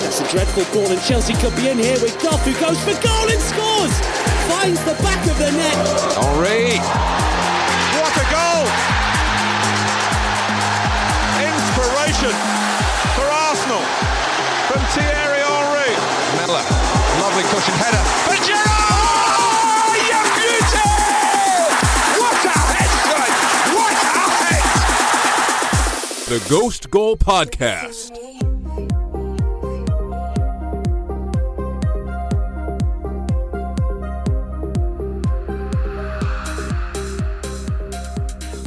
That's a dreadful ball, and Chelsea could be in here with Goff, who goes for goal and scores. Finds the back of the net. Henry. What a goal! Inspiration for Arsenal from Thierry Henry. Miller, lovely cushion header. For Giroud! Oh, you beauty! What a head! What a head! The Ghost Goal Podcast.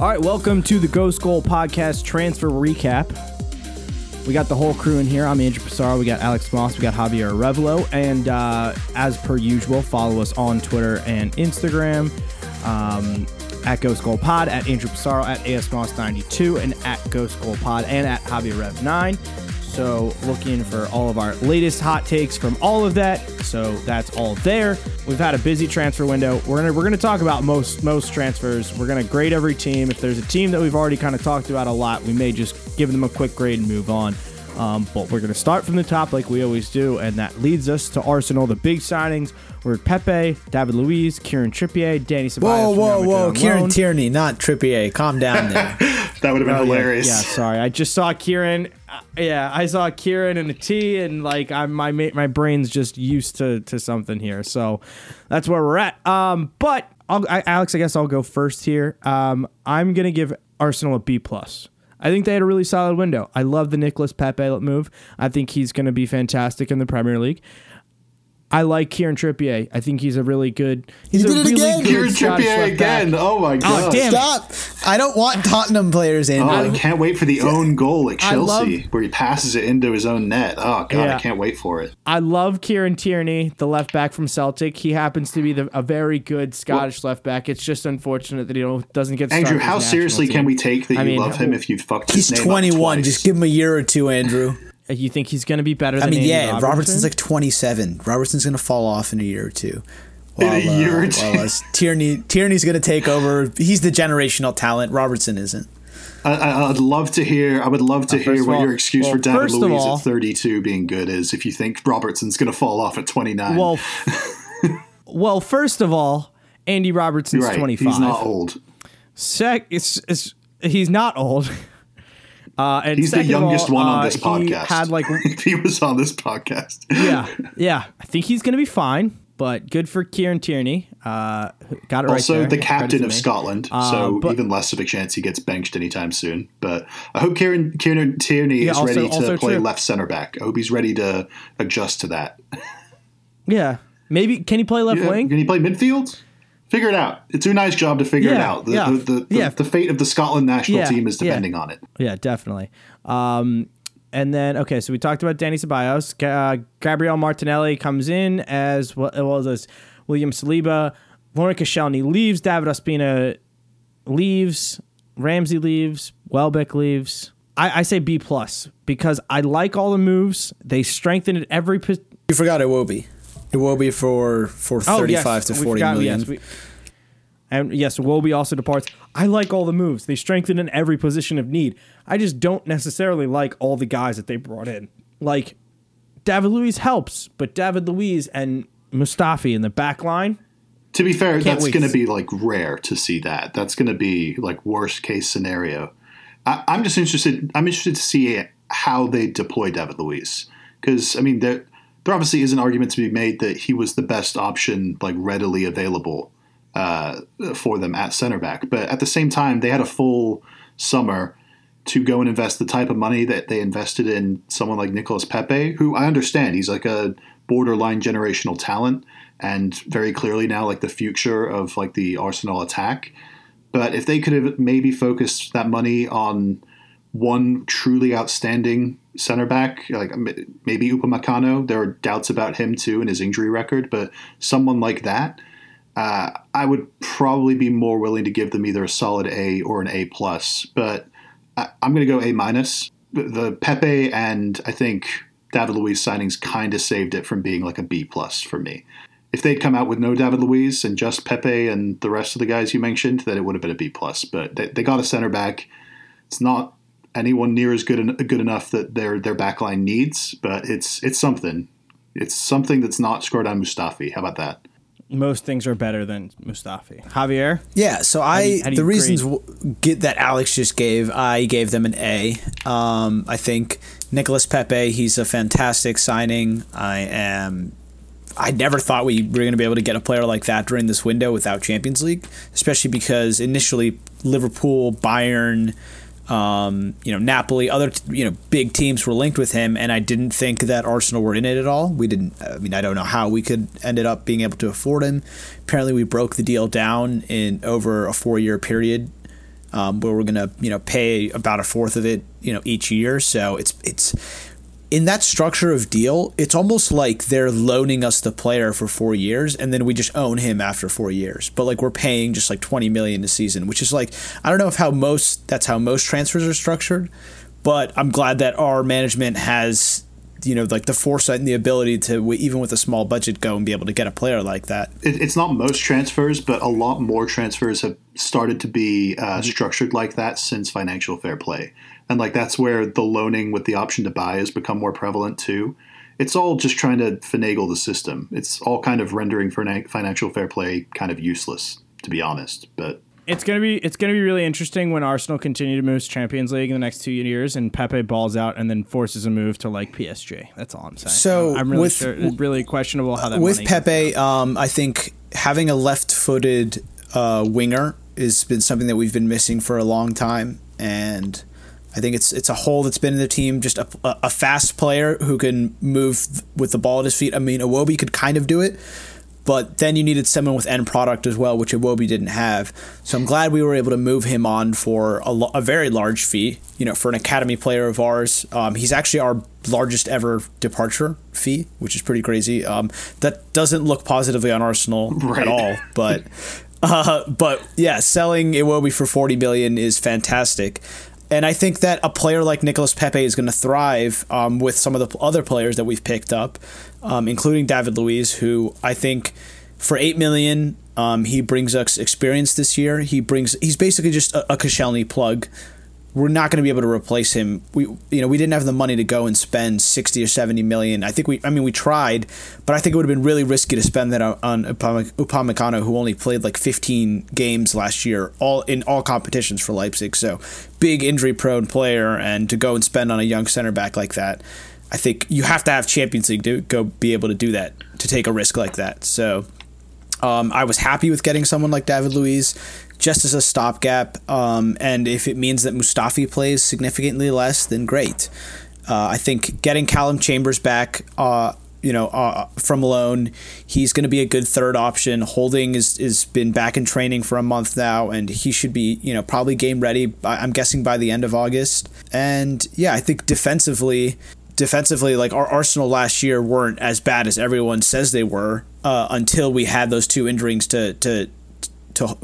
All right, welcome to the Ghost Goal Podcast Transfer Recap. We got the whole crew in here. I'm Andrew Pissarro. We got Alex Moss. We got Javier Arevalo. And uh, as per usual, follow us on Twitter and Instagram um, at Ghost Goal Pod, at Andrew Pissarro, at ASMoss92, and at Ghost Goal Pod, and at Javier Rev 9. So looking for all of our latest hot takes from all of that. So that's all there. We've had a busy transfer window. We're gonna we're gonna talk about most most transfers. We're gonna grade every team. If there's a team that we've already kind of talked about a lot, we may just give them a quick grade and move on. Um, but we're gonna start from the top like we always do, and that leads us to Arsenal. The big signings were Pepe, David Luiz, Kieran Trippier, Dani Ceballos. Whoa, whoa, whoa! on Kieran loan. Tierney, not Trippier. Calm down there. That would have been Oh, yeah, hilarious. Yeah, sorry. I just saw Kieran. Yeah, I saw Kieran and a T, and like I'm my my brain's just used to to something here. So that's where we're at. Um, but I, Alex, I guess I'll go first here. Um, I'm gonna give Arsenal a B plus. I think they had a really solid window. I love the Nicolas Pepe move. I think he's going to be fantastic in the Premier League. I like Kieran Trippier. I think he's a really good. He's You a did it really again. good Kieran Trippier left back. again. Oh my oh, god. damn it. Stop! I don't want Tottenham players in. Oh, I can't wait for the own goal at Chelsea love- where he passes it into his own net. Oh god, Yeah. I can't wait for it. I love Kieran Tierney, the left back from Celtic. He happens to be the, a very good Scottish left back. It's just unfortunate that he don't, doesn't get. Andrew, how with the national seriously team. can we take that I you mean, love him if you fucked his He's name up 21. twice? Just give him a year or two, Andrew. You think he's going to be better? I mean, Andy yeah, Robertson? Robertson's like 27. Robertson's going to fall off in a year or two. In a year or while two. Tierney, Tierney's going to take over. He's the generational talent. Robertson isn't. I, I- I'd love to hear. I would love to Uh, hear what all- your excuse well, for David first Luiz all- at 32 being good is. If you think Robertson's going to fall off at 29, Well, well, first of all, Andy Robertson's right, twenty five. he's not old. Sec, it's, it's he's not old. Uh, and He's the youngest all, one on uh, this he podcast. Had like he was on this podcast, yeah, yeah. I think he's going to be fine. But good for Kieran Tierney. Uh, got it right also there. the captain of. Scotland, Uh, so but- even less of a chance he gets benched anytime soon. But I hope Kieran Kieran Tierney Yeah, is also- ready to play true. left center back. I hope he's ready to adjust to that. Yeah, maybe can he play left Yeah, wing? Can he play midfield? Figure it out. It's a nice job to figure it out. The, yeah, the, the, the, yeah. the fate of the Scotland national Yeah, team is yeah. depending on it. Yeah, definitely. Um, and then okay, so we talked about Dani Ceballos. Ga- Uh, Gabriel Martinelli comes in as well, well as William Saliba. Laurent Koscielny leaves. David Ospina leaves. Ramsey leaves. Welbeck leaves. I, I say B plus because I like all the moves. They strengthen at every. Po- You forgot Iwobi. Iwobi for for 35 to Oh, we 40 forgot- million. yes, we- and yes, Wolby also departs. I like all the moves. They strengthen in every position of need. I just don't necessarily like all the guys that they brought in. Like David Luiz helps, but David Luiz and Mustafi in the back line. To be fair, that's going to to be like rare to see that. That's going to be like worst case scenario. I, I'm just interested. I'm interested to see how they deploy David Luiz because I mean there obviously is an argument to be made that he was the best option like readily available uh, for them at center back. But at the same time, they had a full summer to go and invest the type of money that they invested in someone like Nicolas Pepe, who I understand he's like a borderline generational talent and very clearly now like the future of like the Arsenal attack. But if they could have maybe focused that money on one truly outstanding center back, like maybe Upamecano, there are doubts about him too and his injury record, but someone like that, uh, I would probably be more willing to give them either a solid A or an A plus. But I, I'm going to go A minus. The- The Pepe and I think David Luiz signings kind of saved it from being like a B plus for me. If they'd come out with no David Luiz and just Pepe and the rest of the guys you mentioned, then it would have been a B plus. But they, they got a center back. It's not anyone near as good en- good enough that their their backline needs, but it's it's something. It's something that's not scored on Mustafi. How about that? Most things are better than Mustafi. Javier? Yeah, so I do you- how do the reasons w- get that Alex just gave, I gave them an A. Um, I think Nicolas Pepe, he's a fantastic signing. I am. I never thought we were going to be able to get a player like that during this window without Champions League, especially because initially Liverpool, Bayern, um, you know, Napoli, other you know big teams were linked with him, and I didn't think that Arsenal were in it at all. We didn't. I mean, I don't know how we could ended up being able to afford him. Apparently, we broke the deal down in over a four year period, um, where we're gonna you know pay about a fourth of it you know each year. So it's it's in that structure of deal, it's almost like they're loaning us the player for four years and then we just own him after four years. But like we're paying just like twenty million a season, which is like I don't know if how most that's how most transfers are structured, but I'm glad that our management has you know like the foresight and the ability to even with a small budget go and be able to get a player like that. It, it's not most transfers, but a lot more transfers have started to be uh, structured like that since financial fair play, and like that's where the loaning with the option to buy has become more prevalent too. It's all just trying to finagle the system. It's all kind of rendering fina- financial fair play kind of useless, to be honest. But It's gonna be it's gonna be really interesting when Arsenal continue to move to Champions League in the next two years and Pepe balls out and then forces a move to like PSG. That's all I'm saying. So, I'm really with- sure, really questionable how that with money- Pepe, um, I think having a left-footed uh, winger has been something that we've been missing for a long time, and I think it's it's a hole that's been in the team. Just a, a fast player who can move with the ball at his feet. I mean, Iwobi could kind of do it, but then you needed someone with end product as well, which Iwobi didn't have. So I'm glad we were able to move him on for a, lo- a very large fee. You know, for an academy player of ours, um, he's actually our largest ever departure fee, which is pretty crazy. Um, that doesn't look positively on Arsenal Right. at all, but. Uh, but yeah, selling Iwobi for 40 million is fantastic. And I think that a player like Nicolas Pepe is going to thrive um, with some of the other players that we've picked up, um, including David Luiz, who I think for eight million, um, he brings us experience this year. He brings he's basically just a, a Koscielny plug. We're not going to be able to replace him. We you know we didn't have the money to go and spend sixty or seventy million. I think we I mean we tried, but I think it would have been really risky to spend that on, on Upamecano, who only played like fifteen games last year, all in all competitions for Leipzig. So big injury prone player, and to go and spend on a young center back like that, I think you have to have Champions League to go be able to do that to take a risk like that. So um, I was happy with getting someone like David Luiz just as a stopgap. Um, and if it means that Mustafi plays significantly less, then great. Uh, I think getting Callum Chambers back, uh, you know, uh, from loan, he's going to be a good third option. Holding is is been back in training for a month now, and he should be, you know, probably game ready. I'm guessing by the end of August. And yeah, I think defensively, defensively, like our Arsenal last year weren't as bad as everyone says they were uh, until we had those two injuries to to to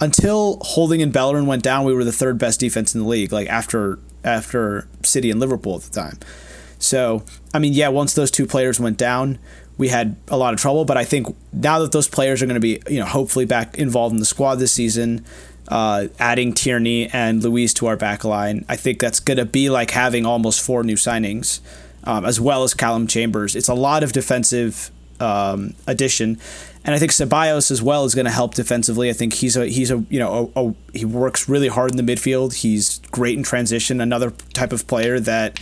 until Holding and Bellerin went down. We were the third best defense in the league, like after after City and Liverpool at the time. So I mean, yeah, once those two players went down. We had a lot of trouble, but I think now that those players are going to be, you know, hopefully back involved in the squad this season, uh, adding Tierney and Luiz to our back line, I think that's going to be like having almost four new signings, um, as well as Callum Chambers. It's a lot of defensive um, addition, and I think Ceballos as well is going to help defensively. I think he's a he's a you know a, a, he works really hard in the midfield. He's great in transition. Another type of player that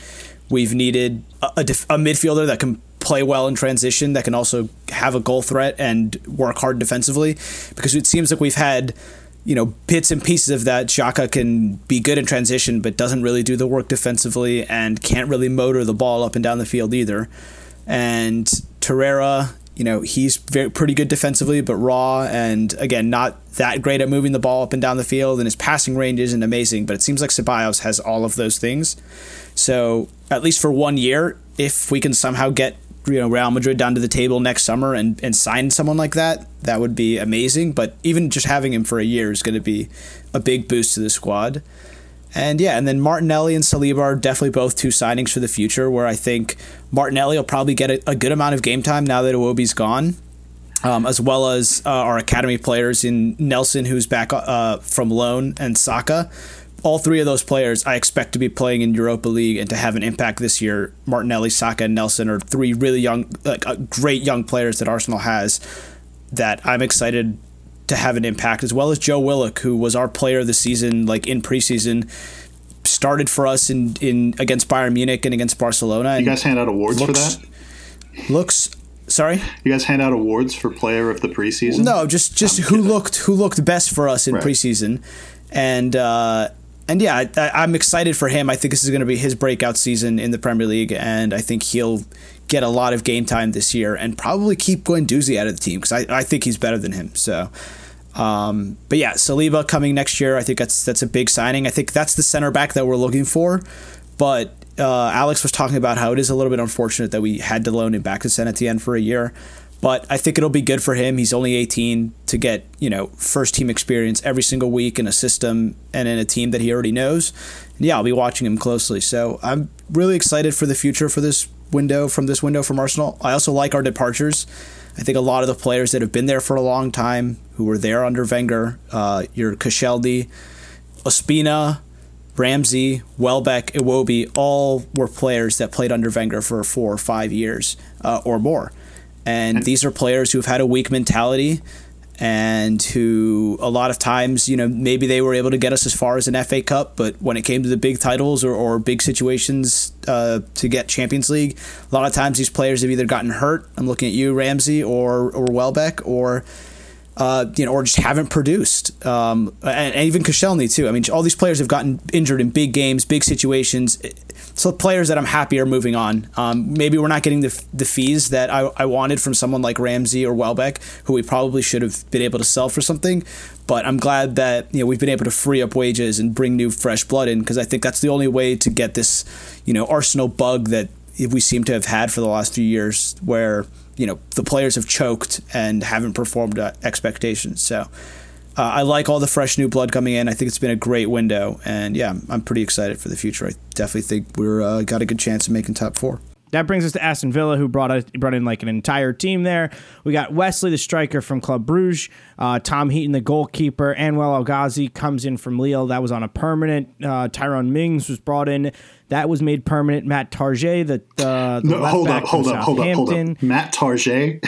we've needed a, a, def- a midfielder that can play well in transition that can also have a goal threat and work hard defensively because it seems like we've had you know bits and pieces of that. Xhaka can be good in transition but doesn't really do the work defensively and can't really motor the ball up and down the field either. And Torreira you know he's very pretty good defensively but raw and again not that great at moving the ball up and down the field and his passing range isn't amazing but it seems like Ceballos has all of those things. So at least for one year if we can somehow get you know Real Madrid down to the table next summer and, and sign someone like that, that would be amazing. But even just having him for a year is going to be a big boost to the squad. And yeah, and then Martinelli and Saliba are definitely both two signings for the future. Where I think Martinelli will probably get a, a good amount of game time now that Iwobi's gone, um, as well as uh, our academy players in Nelson, who's back uh, from loan, and Saka all three of those players I expect to be playing in Europa League and to have an impact this year. Martinelli, Saka, and Nelson are three really young, like uh, great young players that Arsenal has that I'm excited to have an impact, as well as Joe Willock, who was our player of the season, like in preseason, started for us in, in against Bayern Munich and against Barcelona. You guys hand out awards looks, for that? Looks sorry. You guys hand out awards for player of the preseason? No, just just who kidding. looked who looked best for us in right. preseason, and uh, and yeah, I, am excited for him. I think this is going to be his breakout season in the Premier League, and I think he'll get a lot of game time this year and probably keep Guendouzi out of the team because I, I think he's better than him. So um, but yeah, Saliba coming next year. I think that's that's a big signing. I think that's the center back that we're looking for. But uh, Alex was talking about how it is a little bit unfortunate that we had to loan him back to Saint Etienne for a year. But I think it'll be good for him. He's only 18 to get you know first team experience every single week in a system and in a team that he already knows. And yeah, I'll be watching him closely. So I'm really excited for the future for this window from this window from Arsenal. I also like our departures. I think a lot of the players that have been there for a long time, who were there under Wenger, uh, your Koscielny, Ospina, Ramsey, Welbeck, Iwobi, all were players that played under Wenger for four or five years uh, or more. And these are players who've had a weak mentality and who a lot of times, you know, maybe they were able to get us as far as an FA Cup, but when it came to the big titles or, or big situations uh, to get Champions League, a lot of times these players have either gotten hurt. I'm looking at you, Ramsey, or or Welbeck, or uh, you know, or just haven't produced. Um, and, and, even Koscielny too. I mean, all these players have gotten injured in big games, big situations. So players that I'm happy are moving on. Um, maybe we're not getting the, the fees that I, I wanted from someone like Ramsey or Welbeck, who we probably should have been able to sell for something. But I'm glad that you know we've been able to free up wages and bring new fresh blood in because I think that's the only way to get this you know Arsenal bug that we seem to have had for the last few years, where you know the players have choked and haven't performed expectations. So uh, I like all the fresh new blood coming in. I think it's been a great window, and yeah, I'm pretty excited for the future. I definitely think we're uh, got a good chance of making top four. That brings us to Aston Villa, who brought a, brought in like an entire team there. We got Wesley, the striker from Club Bruges, uh, Tom Heaton, the goalkeeper, Anwar El Ghazi comes in from Lille. That was on a permanent. Uh, Tyrone Mings was brought in. That was made permanent. Matt Targett, the, uh, the no, hold up, hold up, hold up, hold up. Matt Targett.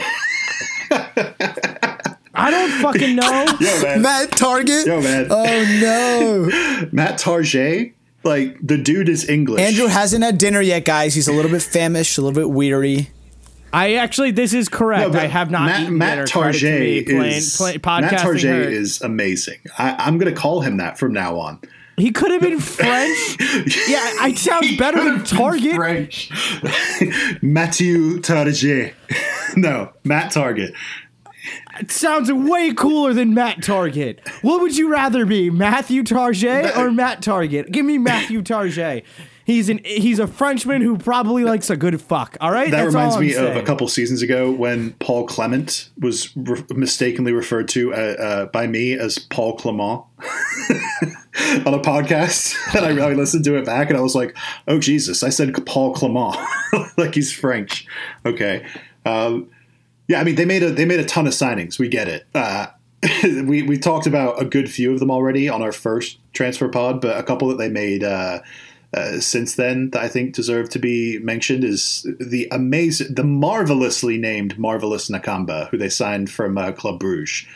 I don't fucking know. Yo, man. Matt Target. Yo, man. Oh no. Matt Target. Like the dude is English. Andrew hasn't had dinner yet, guys. He's a little bit famished, a little bit weary. I actually, this is correct. No, I have not Matt, eaten Matt Target is play, Matt Target is amazing. I, am going to call him that from now on. He could have been French. yeah, I sound better than Target. French. Mathieu Target. no, Matt Target. It sounds way cooler than Matt Target. What would you rather be, Matthew Target or Matt Target? Give me Matthew Target. He's an he's a Frenchman who probably likes a good fuck. All right, that That's reminds me saying. of a couple seasons ago when Paul Clement was re- mistakenly referred to uh, uh, by me as Paul Clement on a podcast, and I really listened to it back, and I was like, "Oh Jesus!" I said Paul Clement, like he's French. Okay. Um, yeah, I mean they made a they made a ton of signings. We get it. Uh, we we talked about a good few of them already on our first transfer pod, but a couple that they made uh, uh, since then that I think deserve to be mentioned is the amazing, the marvelously named Marvelous Nakamba, who they signed from uh, Club Bruges.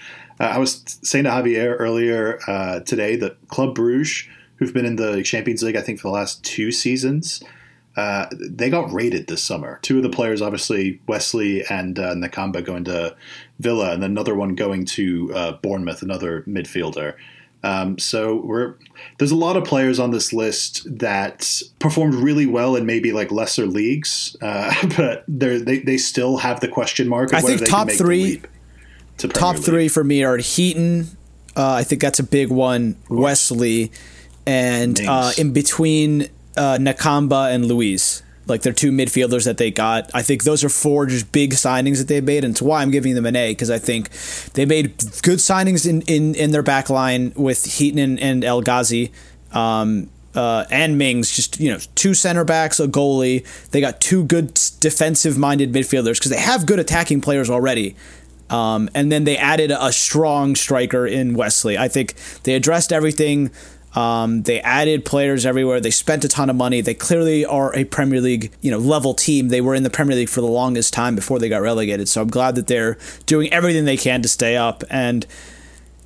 Uh, I was saying to Javier earlier uh, today that Club Bruges, who've been in the Champions League, I think for the last two seasons uh, they got raided this summer. Two of the players, obviously Wesley and uh, Nakamba, going to Villa, and another one going to uh, Bournemouth, another midfielder. Um, so we're there's a lot of players on this list that performed really well in maybe like lesser leagues, uh, but they they still have the question mark. I think top three, top three for me are Heaton. Uh, I think that's a big one. Wesley, and uh, in between uh, Nakamba and Luiz. Like they're two midfielders that they got. I think those are four just big signings that they made, and it's why I'm giving them an A because I think they made good signings in, in, in their back line with Heaton and, and El Ghazi. Um, uh, and Mings, just you know, two center backs, a goalie. They got two good defensive-minded midfielders because they have good attacking players already. Um, and then they added a strong striker in Wesley. I think they addressed everything Um, they added players everywhere. They spent a ton of money. They clearly are a Premier League, you know, level team. They were in the Premier League for the longest time before they got relegated. So I'm glad that they're doing everything they can to stay up. And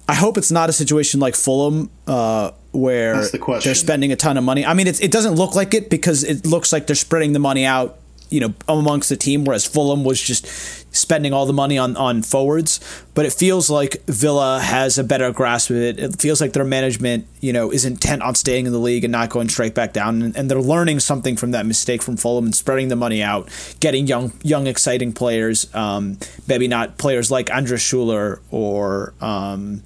I hope it's not a situation like Fulham uh, where the they're spending a ton of money. I mean, it doesn't look like it because it looks like they're spreading the money out, you know, amongst the team, whereas Fulham was just spending all the money on, on forwards. But it feels like Villa has a better grasp of it. It feels like their management, you know, is intent on staying in the league and not going straight back down. And, and they're learning something from that mistake from Fulham and spreading the money out, getting young, young, exciting players. Um, maybe not players like Andres Schurrle or. Um,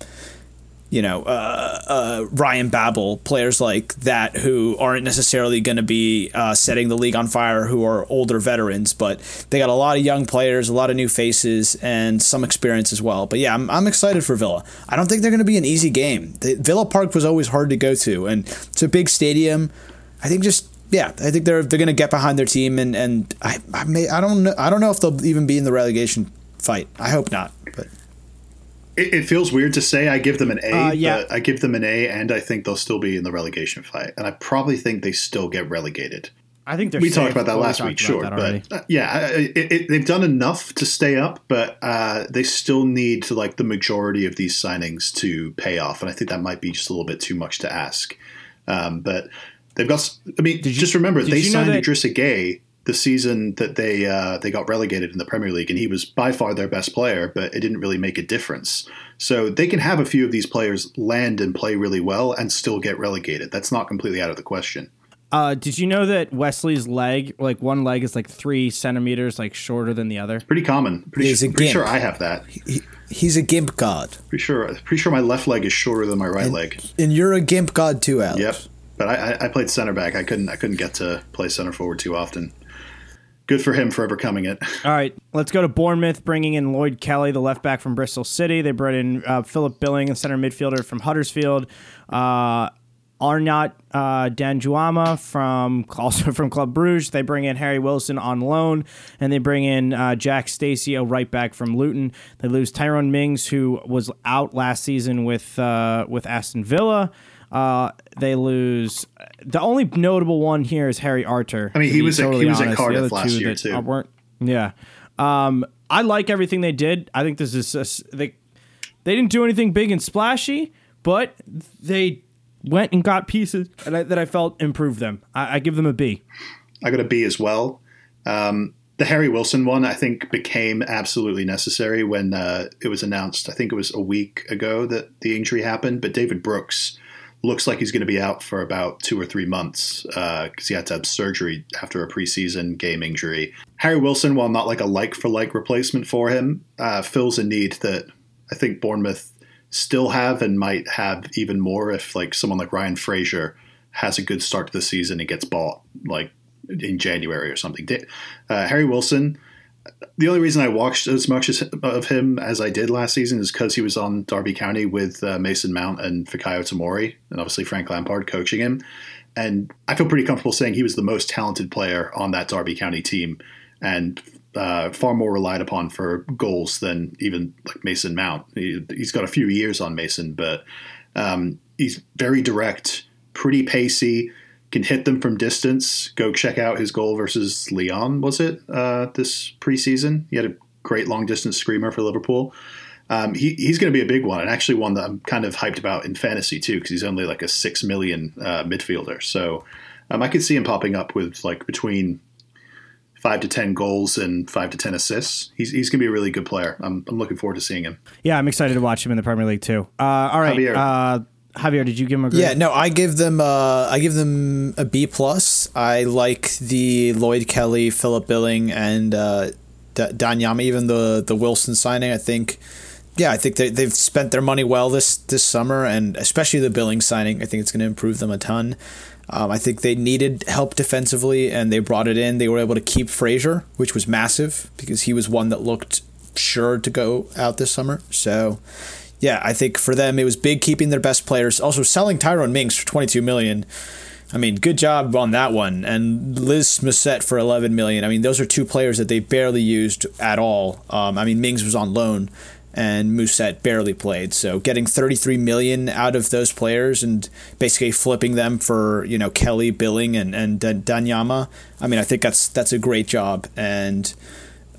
you know, uh, uh, Ryan Babel, players like that who aren't necessarily going to be uh, setting the league on fire, who are older veterans, but they got a lot of young players, a lot of new faces, and some experience as well. But yeah, I'm, I'm excited for Villa. I don't think they're going to be an easy game. The, Villa Park was always hard to go to, and it's a big stadium. I think just yeah, I think they're they're going to get behind their team, and and I I may I don't know I don't know if they'll even be in the relegation fight. I hope not, but. It, it feels weird to say I give them an A, Uh, yeah. but I give them an A, and I think they'll still be in the relegation fight. And I probably think they still get relegated. I think they're we talked about that last week, sure, but uh, yeah, I- it, it, they've done enough to stay up, but uh, they still need to like the majority of these signings to pay off, and I think that might be just a little bit too much to ask. Um, but they've got. I mean, Did you- just remember they signed that- Idrissa Gueye the season that they uh, they got relegated in the Premier League, and he was by far their best player, but it didn't really make a difference. So they can have a few of these players land and play really well and still get relegated. That's not completely out of the question. Uh, did you know that Wesley's leg, like one leg, is like three centimeters like shorter than the other? Pretty common. Pretty, He's a pretty sure. I have that. He, he's a gimp god. Pretty sure. Pretty sure my left leg is shorter than my right leg. And you're a gimp god too, Alex. Yep. But I, I, I played center back. I couldn't. I couldn't get to play center forward too often. Good for him for overcoming it. All right, let's go to Bournemouth, bringing in Lloyd Kelly, the left back from Bristol City. They brought in uh, Philip Billing, a center midfielder from Huddersfield. Uh, Arnaut uh, Danjuma from also from Club Bruges. They bring in Harry Wilson on loan, and they bring in uh, Jack Stacey, a right back from Luton. They lose Tyrone Mings, who was out last season with uh, with Aston Villa. Uh, they lose. The only notable one here is Harry Arter. I mean, he was at- he totally was at honest. The Cardiff last two year, too. weren't. Yeah. Um, I like everything they did. I think this is a they they didn't do anything big and splashy, but they went and got pieces that I, that I felt improved them. I, I give them a B. I got a B as well. Um, the Harry Wilson one, I think, became absolutely necessary when uh, it was announced. I think it was a week ago that the injury happened. But David Brooks looks like he's going to be out for about two or three months because he had to have surgery after a preseason game injury. Harry Wilson, while not like a like for like replacement for him, uh, fills a need that I think Bournemouth still have and might have even more if like someone like Ryan Fraser has a good start to the season and gets bought like in January or something. Uh, Harry Wilson. The only reason I watched as much as, of him as I did last season is because he was on Derby County with uh, Mason Mount and Fikayo Tamori, and obviously Frank Lampard coaching him. And I feel pretty comfortable saying he was the most talented player on that Derby County team, and uh, far more relied upon for goals than even like Mason Mount. He, he's got a few years on Mason, but um, he's very direct, pretty pacey, can hit them from distance. Go check out his goal versus Lyon, was it uh, this preseason? He had a great long distance screamer for Liverpool. Um, he, he's going to be a big one, and actually one that I'm kind of hyped about in fantasy too, because he's only like a six million uh, midfielder. So um, I could see him popping up with like between five to ten goals and five to ten assists. He's, he's going to be a really good player. I'm, I'm looking forward to seeing him. Yeah, I'm excited to watch him in the Premier League too. Uh, all right, Javier. Javier, did you give them a grade? Yeah, no, I give them uh, I give them a B plus. I like the Lloyd Kelly, Philip Billing, and uh, D- Danjuma, even the the Wilson signing. I think, yeah, I think they, they've spent their money well this this summer, and especially the Billing signing. I think it's going to improve them a ton. Um, I think they needed help defensively, and they brought it in. They were able to keep Fraser, which was massive because he was one that looked sure to go out this summer. So yeah, I think for them it was big keeping their best players. Also selling Tyrone Mings for 22 million. I mean, good job on that one. And Lys Mousset for 11 million. I mean, those are two players that they barely used at all. Um, I mean, Mings was on loan, and Mousset barely played. So getting 33 million out of those players and basically flipping them for you know Kelly, Billing, and and Wanyama. I mean, I think that's that's a great job. And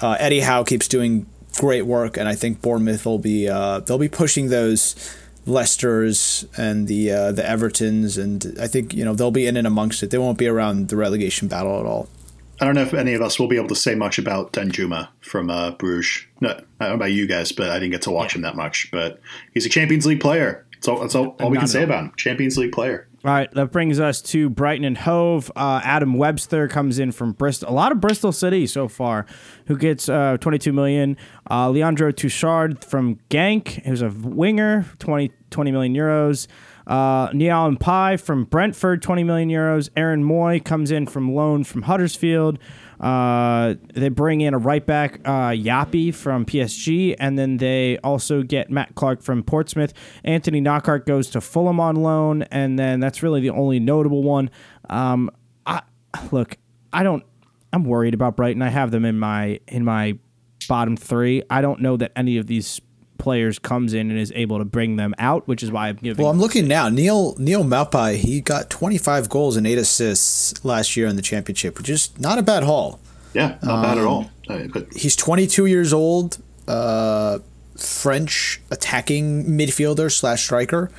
uh, Eddie Howe keeps doing great work, and I think Bournemouth will be uh, they'll be pushing those. Leicester's and the uh, the Evertons, and I think you know they'll be in and amongst it. They won't be around the relegation battle at all. I don't know if any of us will be able to say much about Danjuma from uh, Bruges. No, I don't know about you guys, but I didn't get to watch yeah. him that much. But he's a Champions League player. That's all, that's all, all we can say about him. Champions League player. All right, that brings us to Brighton and Hove. Uh, Adam Webster comes in from Bristol. A lot of Bristol City so far, who gets uh, 22 million. Uh, Leandro Trossard from Genk, who's a winger, 20, 20 million euros. Uh, Neal Maupay from Brentford, 20 million euros. Aaron Mooy comes in from loan from Huddersfield. Uh, they bring in a right back, uh, from PSG, and then they also get Matt Clarke from Portsmouth. Anthony Knockaert goes to Fulham on loan, and then that's really the only notable one. Um, I look, I don't. I'm worried about Brighton. I have them in my in my bottom three. I don't know that any of these players comes in and is able to bring them out, which is why I'm giving. Well, I'm looking now. Neal Neal Maupay, he got 25 goals and eight assists last year in the championship, which is not a bad haul. Yeah, not um, bad at all. Um, but he's 22 years old, uh, French attacking midfielder slash striker.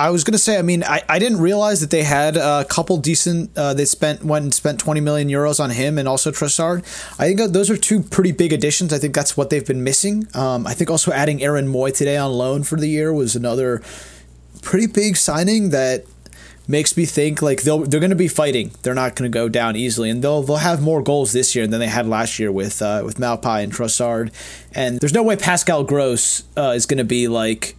I was gonna say, I mean, I, I didn't realize that they had a couple decent. Uh, they spent went and spent twenty million euros on him and also Trossard. I think those are two pretty big additions. I think that's what they've been missing. Um, I think also adding Aaron Mooy today on loan for the year was another pretty big signing that makes me think like they'll they're going to be fighting. They're not going to go down easily, and they'll they'll have more goals this year than they had last year with uh, with Maupay and Trossard. And there's no way Pascal Gross uh, is going to be like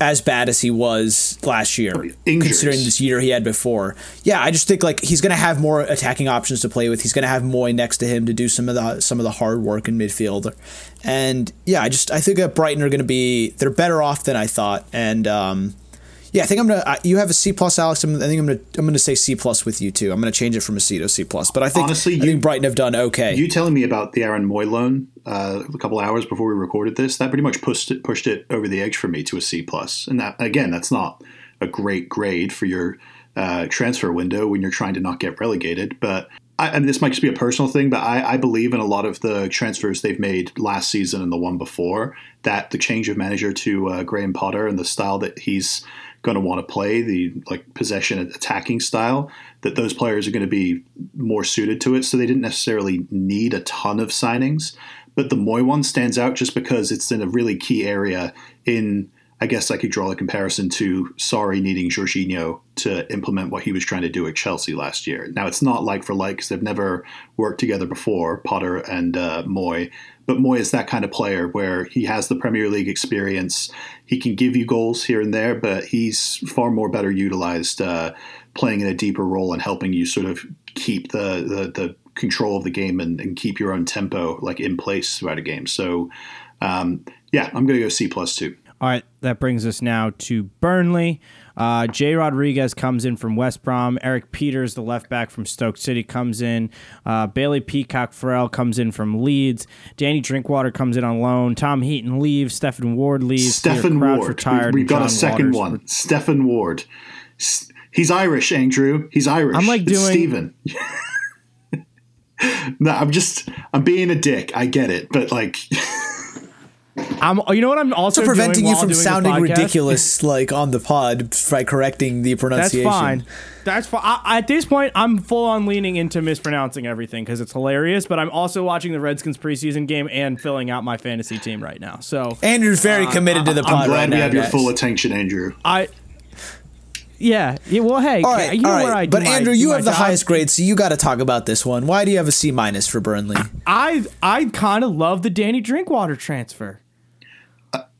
as bad as he was last year, Injuries. considering this year he had before. Yeah, I just think like he's going to have more attacking options to play with. He's going to have Mooy next to him to do some of the some of the hard work in midfield. And yeah, I just I think that Brighton are going to be they're better off than I thought. And um, yeah, I think I'm gonna. you have a C plus, Alex. I'm, i think I'm gonna. I'm gonna say C plus with you too. I'm gonna change it from a C to C plus. But I think honestly, I you, think Brighton have done okay. You telling me about the Aaron Mooy loan uh, a couple hours before we recorded this that pretty much pushed it pushed it over the edge for me to a C plus. And that again, that's not a great grade for your uh, transfer window when you're trying to not get relegated. But I, mean, this might just be a personal thing, but I, I, believe in a lot of the transfers they've made last season and the one before. That the change of manager to uh, Graham Potter and the style that he's going to want to play, the like possession attacking style, that those players are going to be more suited to it. So they didn't necessarily need a ton of signings. But the Mooy one stands out just because it's in a really key area in I guess I could draw a comparison to Sarri needing Jorginho to implement what he was trying to do at Chelsea last year. Now, it's not like for like because they've never worked together before, Potter and uh, Mooy. But Mooy is that kind of player where he has the Premier League experience. He can give you goals here and there, but he's far more better utilized uh, playing in a deeper role and helping you sort of keep the, the, the control of the game and, and, keep your own tempo like in place throughout a game. So, um, yeah, I'm going to go C plus two. All right, that brings us now to Burnley. Uh, Jay Rodriguez comes in from West Brom. Erik Pieters, the left back from Stoke City, comes in. Uh, Bailey Peacock Farrell comes in from Leeds. Danny Drinkwater comes in on loan. Tom Heaton leaves. Stephen Ward leaves. Stephen Ward. Retired. We, have got a second Waters. one. Stephen Ward. He's Irish, Andrew. He's Irish. I'm like doing. Stephen. no, I'm just. I'm being a dick. I get it, but like. I'm. You know what? I'm also so preventing you from sounding ridiculous, like on the pod, by correcting the pronunciation. That's fine. That's fine. I, at this point, I'm full on leaning into mispronouncing everything because it's hilarious. But I'm also watching the Redskins preseason game and filling out my fantasy team right now. So Andrew's very uh, committed to the pod. I'm glad right we now, have guys. your full attention, Andrew. I. Yeah. yeah. Well, hey. All right. You know all right. I but my, Andrew, you have the job. highest grade, so you got to talk about this one. Why do you have a C minus for Burnley? I I kind of love the Danny Drinkwater transfer.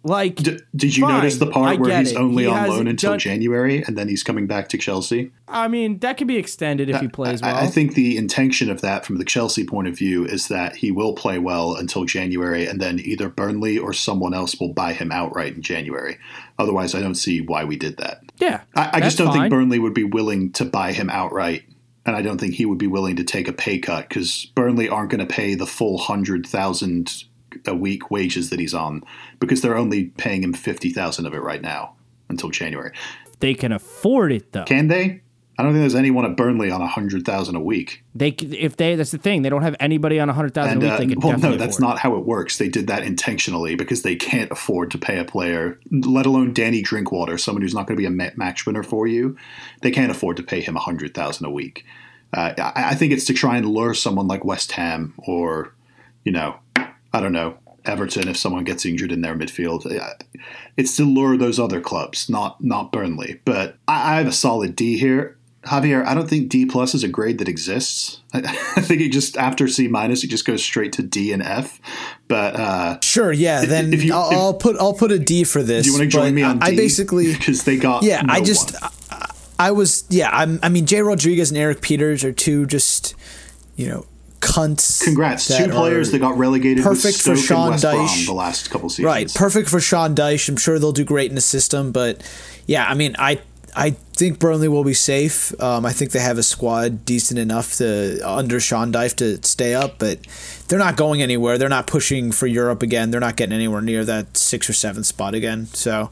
Like, D- did you fine, notice the part where he's it. only he on loan until done, January and then he's coming back to Chelsea? I mean, that can be extended if I, he plays well. I, I think the intention of that, from the Chelsea point of view, is that he will play well until January, and then either Burnley or someone else will buy him outright in January. Otherwise, I don't see why we did that. Yeah, I, I just don't fine. think Burnley would be willing to buy him outright and I don't think he would be willing to take a pay cut because Burnley aren't going to pay the full hundred thousand a week wages that he's on because they're only paying him fifty thousand of it right now until January. They can afford it though. Can they? I don't think there's anyone at Burnley on a hundred thousand a week. They if they that's the thing they don't have anybody on a hundred thousand And a week. uh, they can well, no, that's not how it works. They did that intentionally because they can't afford to pay a player, let alone Danny Drinkwater, someone who's not going to be a match winner for you. They can't afford to pay him a hundred thousand a week. Uh, I, I think it's to try and lure someone like West Ham or, you know, I don't know, Everton if someone gets injured in their midfield. It's to lure those other clubs, not not Burnley. But I, I have a solid D here. Javier, I don't think D plus is a grade that exists. I, I think it just after C minus, it just goes straight to D and F. But uh, Sure, yeah. Then if you- I'll, if- I'll put I'll put a D for this. do you want to join me on I D? basically because they got yeah. I just. I, I was yeah. I'm, I mean, Jay Rodriguez and Erik Pieters are two just you know cunts. Congrats, two players that got relegated perfect for Sean Dyche. the last couple seasons. Right, perfect for Sean Dyche. I'm sure they'll do great in the system, but yeah, I mean, I I think Burnley will be safe. Um, I think they have a squad decent enough to under Sean Dyche to stay up, but they're not going anywhere. They're not pushing for Europe again. They're not getting anywhere near that six or seventh spot again. So,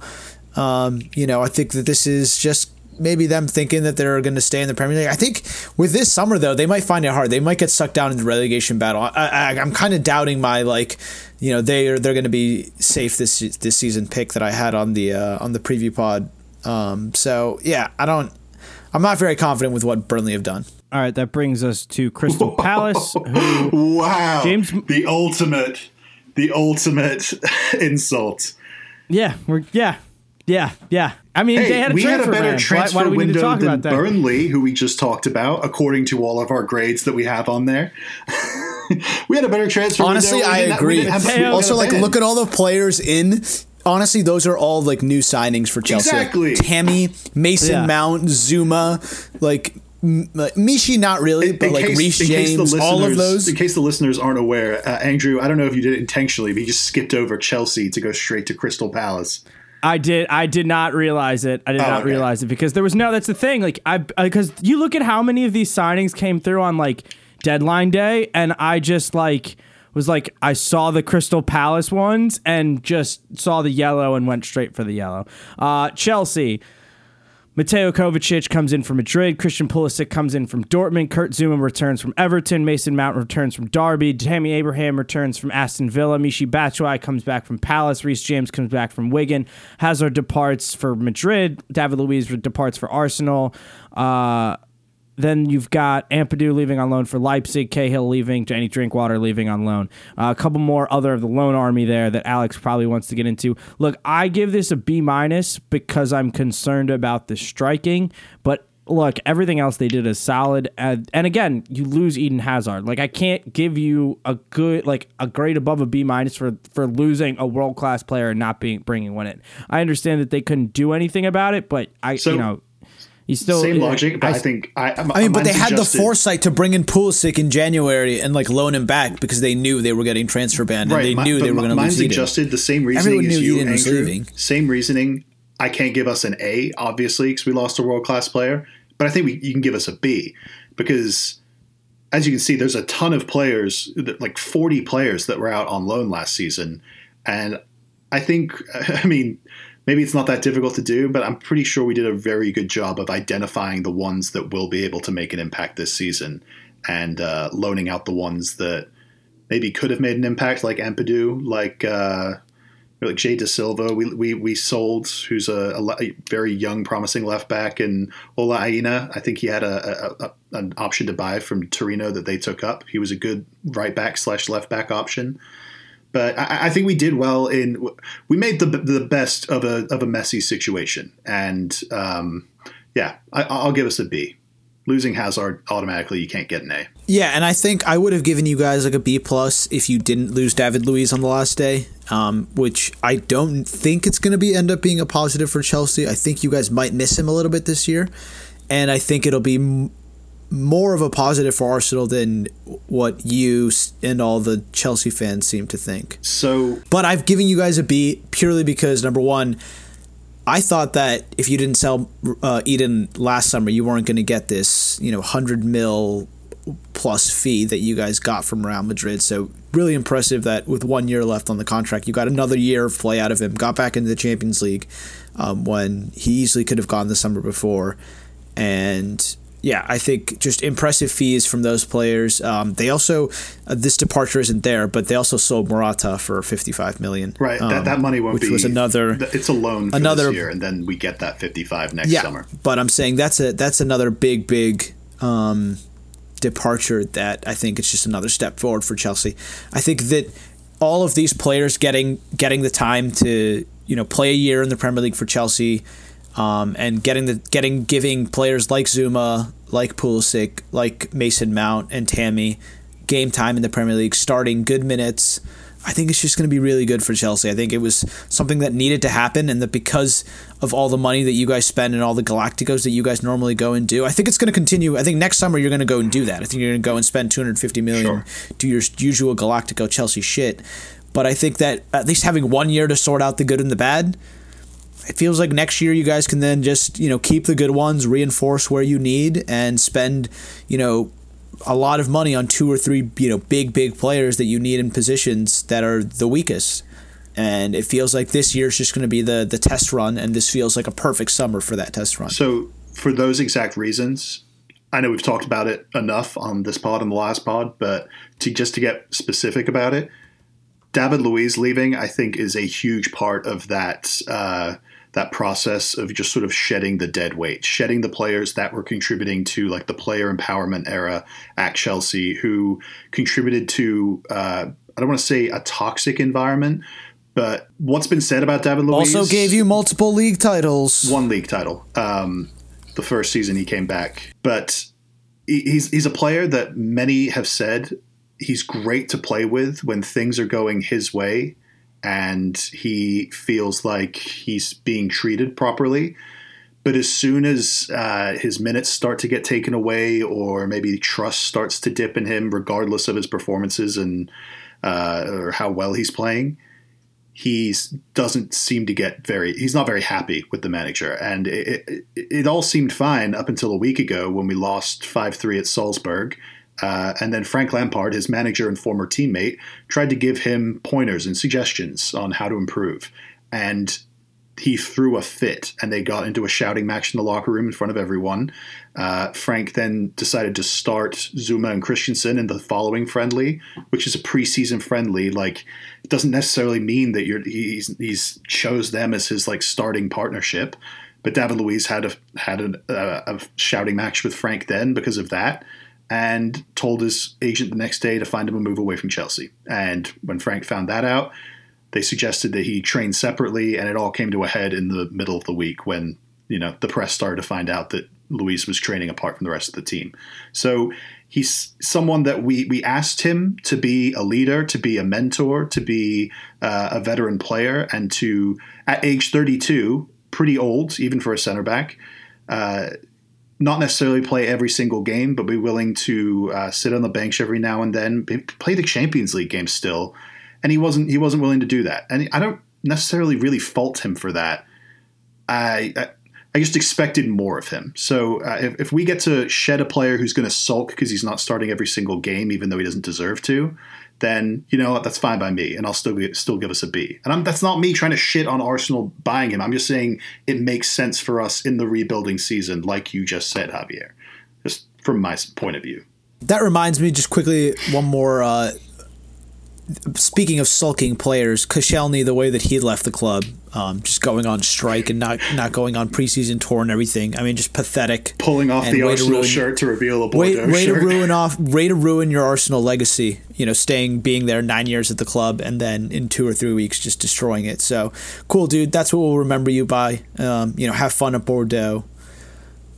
um, you know, I think that this is just maybe them thinking that they're going to stay in the Premier League. I think with this summer though, they might find it hard. They might get sucked down in the relegation battle. I, I, I'm kind of doubting my like, you know, they are they're going to be safe this this season pick that I had on the uh, on the preview pod. Um, so yeah, I don't. I'm not very confident with what Burnley have done. All right, that brings us to Crystal Palace. Who, Wow, James- the ultimate, the ultimate insult. yeah, we're yeah, yeah, yeah. I mean, Hey, they had a we had a better ban. transfer why, why do we need to window talk than about? Burnley, who we just talked about, according to all of our grades that we have on there. we had a better transfer. Honestly, window. We I agree. didn't have- we Also, like, look at all the players in. Honestly, those are all like new signings for Chelsea. Exactly. Tammy, Mason Yeah. Mount, Zouma, like M- Michy, not really, but In like case- Reece case the James, all of those. In case the listeners aren't aware, uh, Andrew, I don't know if you did it intentionally, but you just skipped over Chelsea to go straight to Crystal Palace. I did. I did not realize it. I did Oh, not okay. realize it because there was no. That's the thing. Like I because you look at how many of these signings came through on like deadline day, and I just like was like I saw the Crystal Palace ones and just saw the yellow and went straight for the yellow. Uh, Chelsea. Mateo Kovacic comes in from Madrid. Christian Pulisic comes in from Dortmund. Kurt Zouma returns from Everton. Mason Mount returns from Derby. Tammy Abraham returns from Aston Villa. Michy Batshuayi comes back from Palace. Reece James comes back from Wigan. Hazard departs for Madrid. David Luiz departs for Arsenal. Uh, then you've got Ampadu leaving on loan for Leipzig, Cahill leaving, Jenny Drinkwater leaving on loan. Uh, a couple more other of the loan army there that Alex probably wants to get into. Look, I give this a B minus because I'm concerned about the striking, but look, everything else they did is solid. And, and again, you lose Eden Hazard. Like I can't give you a good like a grade above a B minus for for losing a world class player and not being bringing one in. I understand that they couldn't do anything about it, but I So- you know. He's still Same uh, logic, but I, I- think I. I mean, but they had the foresight to bring in Pulisic in January and like loan him back because they knew they were getting transfer banned and they mi- knew but they were going to lose Mine's Eden. adjusted. The same reasoning Everyone as you, Eden Andrew. leaving. Same reasoning. I can't give us an A, obviously, because we lost a world class player. But I think we, you can give us a B because, as you can see, there's a ton of players, that- like 40 players that were out on loan last season, and I think, I mean, maybe it's not that difficult to do, but I'm pretty sure we did a very good job of identifying the ones that will be able to make an impact this season and uh, loaning out the ones that maybe could have made an impact, like Ampadu, like uh, like Jay Dasilva. We we, we sold, who's a, a a very young, promising left back, and Ola Aina. I think he had a, a, a an option to buy from Torino that they took up. He was a good right back slash left back option. But I, I think we did well in we made the the best of a of a messy situation, and um, yeah, I, I'll give us a B. Losing Hazard automatically, you can't get an A. Yeah, and I think I would have given you guys like a B plus if you didn't lose David Luiz on the last day, um, which I don't think it's going to be end up being a positive for Chelsea. I think you guys might miss him a little bit this year, and I think it'll be m- more of a positive for Arsenal than what you and all the Chelsea fans seem to think. So But I've given you guys a beat purely because number one, I thought that if you didn't sell uh, Eden last summer, you weren't going to get this, you know, hundred mil plus fee that you guys got from Real Madrid. So really impressive that with one year left on the contract, you got another year of play out of him. Got back into the Champions League um, when he easily could have gone the summer before, and yeah, I think just impressive fees from those players. Um, they also uh, this departure isn't there, but they also sold Morata for fifty five million. Right, um, that, that money won't which be. was another. It's a loan another this year, and then we get that fifty five next yeah, summer. but I'm saying that's a that's another big big um, departure that I think it's just another step forward for Chelsea. I think that all of these players getting getting the time to you know play a year in the Premier League for Chelsea. Um, and getting the getting giving players like Zouma, like Pulisic, like Mason Mount and Tammy game time in the Premier League, starting good minutes. I think it's just going to be really good for Chelsea. I think it was something that needed to happen, and that because of all the money that you guys spend and all the Galacticos that you guys normally go and do, I think it's going to continue. I think next summer you're going to go and do that. I think you're going to go and spend 250 million, Sure. do your usual Galactico Chelsea shit. But I think that at least having one year to sort out the good and the bad, it feels like next year you guys can then just you know keep the good ones, reinforce where you need, and spend you know a lot of money on two or three you know big big players that you need in positions that are the weakest. And it feels like this year is just going to be the the test run, and this feels like a perfect summer for that test run. So, for those exact reasons, I know we've talked about it enough on this pod and the last pod, but to just to get specific about it, David Luiz leaving, I think, is a huge part of that uh, that process of just sort of shedding the dead weight, shedding the players that were contributing to like the player empowerment era at Chelsea, who contributed to uh, I don't want to say a toxic environment, but what's been said about David Luiz also gave you multiple league titles. one league title. Um, the first season he came back, but he's he's a player that many have said he's great to play with when things are going his way, and he feels like he's being treated properly. But as soon as uh, his minutes start to get taken away, or maybe trust starts to dip in him, regardless of his performances and uh, or how well he's playing, he doesn't seem to get very he's not very happy with the manager and it, it, it all seemed fine up until a week ago when we lost 5-3 at salzburg uh, and then frank lampard his manager and former teammate tried to give him pointers and suggestions on how to improve and he threw a fit and they got into a shouting match in the locker room in front of everyone. Uh, Frank then decided to start Zouma and Christensen in the following friendly, which is a preseason friendly. Like, it doesn't necessarily mean that you're he's he's chose them as his like starting partnership. But David Luiz had a had a, shouting match with Frank then because of that, and told his agent the next day to find him a move away from Chelsea. And when Frank found that out, they suggested that he train separately, and it all came to a head in the middle of the week when you know the press started to find out that Luiz was training apart from the rest of the team. So he's someone that we we asked him to be a leader, to be a mentor, to be uh, a veteran player, and to at age 32, pretty old even for a center back. Uh, not necessarily play every single game, but be willing to uh, sit on the bench every now and then, play the Champions League game still, and he wasn't he wasn't willing to do that. And I don't necessarily really fault him for that. I I, I just expected more of him. So uh, if, if we get to shed a player who's going to sulk because he's not starting every single game, even though he doesn't deserve to, then you know what, that's fine by me, and I'll still gi- still give us a B. And I'm, that's not me trying to shit on Arsenal buying him. I'm just saying it makes sense for us in the rebuilding season, like you just said, Javier. Just from my point of view. That reminds me, just quickly, one more. Uh, speaking of sulking players, Koscielny, the way that he left the club, um, just going on strike and not not going on preseason tour and everything. I mean, just pathetic. Pulling off the way to Arsenal ruin- shirt to reveal a Way, way to ruin off, way to ruin your Arsenal legacy. You know, staying, being there nine years at the club, and then in two or three weeks just destroying it. So cool, dude. That's what we'll remember you by. Um, you know, have fun at Bordeaux.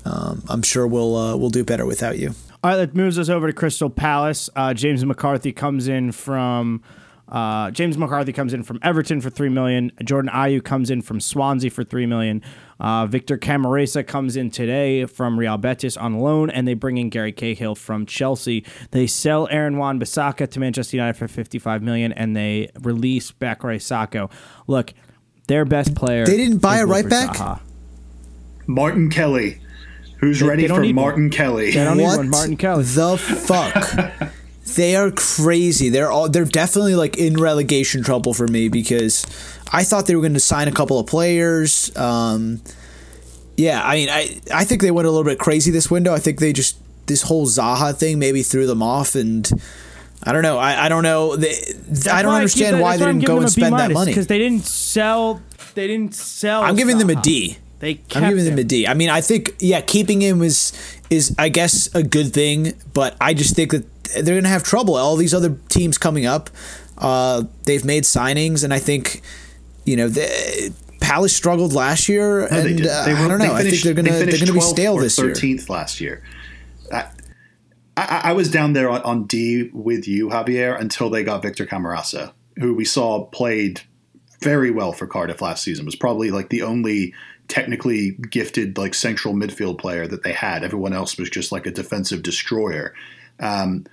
Um, I'm sure we'll uh, we'll do better without you. All right, that moves us over to Crystal Palace. Uh, James McCarthy comes in from uh, James McCarthy comes in from Everton for three million. Jordan Ayew comes in from Swansea for three million. Uh, Victor Camarasa comes in today from Real Betis on loan, and they bring in Gary Cahill from Chelsea. They sell Aaron Wan Bissaka to Manchester United for fifty-five million, and they release Bakary Sako. Look, their best player. They didn't buy a right back. Zaha. Martin Kelly. Who's They- ready they for need one. Martin Kelly? They don't need what one. Martin Kelly. the fuck? they are crazy. They're all they're definitely like in relegation trouble for me because I thought they were going to sign a couple of players. Um, yeah, I mean, I I think they went a little bit crazy this window. I think they just this whole Zaha thing maybe threw them off, and I don't know. I, I don't know. They, I don't understand why they didn't go and spend that money. because they didn't sell. They didn't sell. I'm giving them a Zaha. D. They kept I'm giving them him. a D. I mean, I think yeah, keeping him is is I guess a good thing, but I just think that they're gonna have trouble. All these other teams coming up, uh, they've made signings, and I think you know the Palace struggled last year, No, and they did. uh, They were, I don't know. They I think they're gonna they they're gonna be 12th stale or this year. 13th last year. I, I, I was down there on, on D with you, Javier, until they got Victor Camarasa, who we saw played very well for Cardiff last season. Was probably like the only technically gifted like central midfield player that they had. Everyone else was just like a defensive destroyer. Um,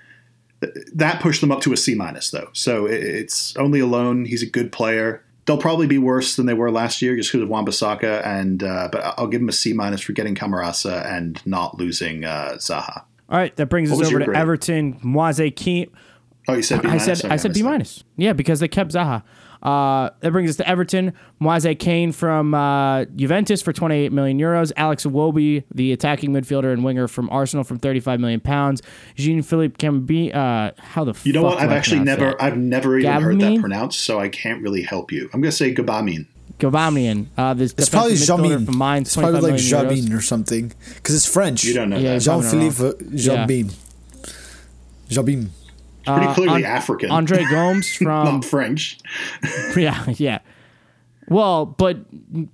th- that pushed them up to a C minus though. So it, it's only a loan. He's a good player. They'll probably be worse than they were last year just because of Wan-Bissaka, and uh, but I'll give him a C minus for getting Camarasa and not losing uh, Zaha. All right, that brings What us over to grade? Everton. Moise Kean. Oh, you said B I minus. said Okay, I said B minus. Yeah, because they kept Zaha. Uh, that brings us to Everton. Moise Kane from uh, Juventus for 28 million euros. Alex Iwobi, the attacking midfielder and winger from Arsenal, from 35 million pounds. Jean Philippe Cambi. Uh, how the You know what? I've actually never, that? I've never even heard that pronounced, so I can't really help you. I'm gonna say Gabamin. Gavamian. Uh, this It's probably defensive Jamin. from Mainz. It's probably 25 like million euros. Jamin or something because it's French. You don't know Yeah, that. Jean- Jean Probably Philippe Jabin. Jabin. Pretty clearly An- African, Andre Gomes from French. Yeah, yeah. Well, but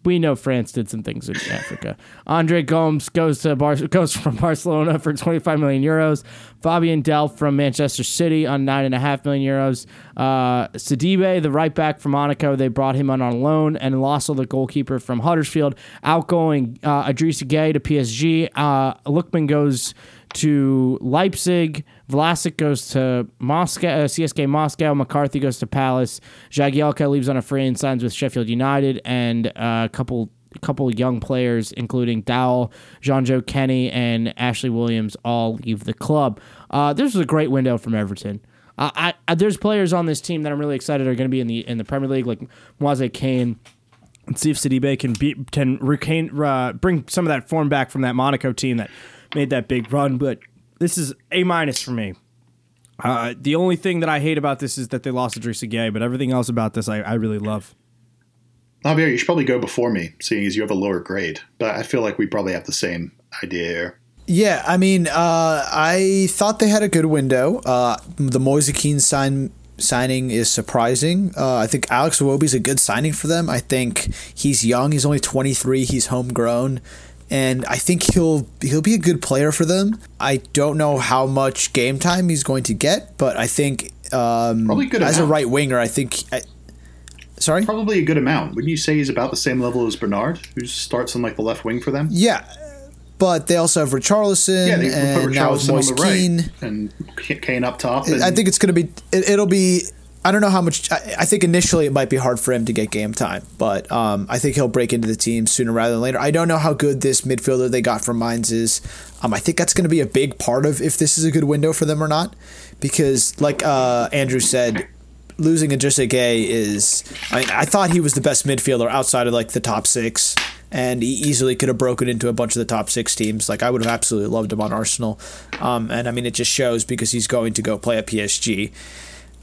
we know France did some things in Africa. Andre Gomes goes to Bar- goes from Barcelona for 25 million euros. Fabian Delph from Manchester City on nine and a half million euros. Uh, Sidibe, the right back from Monaco, they brought him on on loan, and Lasso, the goalkeeper from Huddersfield, outgoing uh, Idrissa Gueye to PSG. Uh, Lookman goes to Leipzig. Vlasic goes to Moscow, uh, CSK Moscow. McCarthy goes to Palace. Jagielka leaves on a free and signs with Sheffield United, and uh, a couple a couple young players, including Dowell, Jonjoe Kenny, and Ashley Williams, all leave the club. Uh, this was a great window from Everton. Uh, I, I there's players on this team that I'm really excited are going to be in the in the Premier League, like Moise Kane. And see if Sidibe can can uh, bring some of that form back from that Monaco team that made that big run. But this is a minus for me. Uh, the only thing that I hate about this is that they lost Idrissa Gueye, but everything else about this I, I really love. Javier, you should probably go before me, seeing as you have a lower grade. But I feel like we probably have the same idea here. Yeah, I mean, uh, I thought they had a good window. Uh, the Moise Kean sign signing is surprising. Uh, I think Alex Iwobi's a good signing for them. I think he's young. He's only 23. He's homegrown. And I think he'll he'll be a good player for them. I don't know how much game time he's going to get, but I think um, Probably good as a right winger, I think. I, sorry. Probably a good amount. Wouldn't you say he's about the same level as Bernard, who starts on like the left wing for them? Yeah, but they also have Richarlison Yeah, they put and now Richarlison on Moise the right Kean. and Kane up top. And I think it's going to be. It, it'll be. I don't know how much. I, I think initially it might be hard for him to get game time, but um, I think he'll break into the team sooner rather than later. I don't know how good this midfielder they got from Mainz is. Um, I think that's going to be a big part of if this is a good window for them or not, because like uh, Andrew said, losing a Idrissa Gueye is. I mean, I thought he was the best midfielder outside of like the top six. And he easily could have broken into a bunch of the top six teams. Like I would have absolutely loved him on Arsenal, um, and I mean it just shows because he's going to go play at PSG.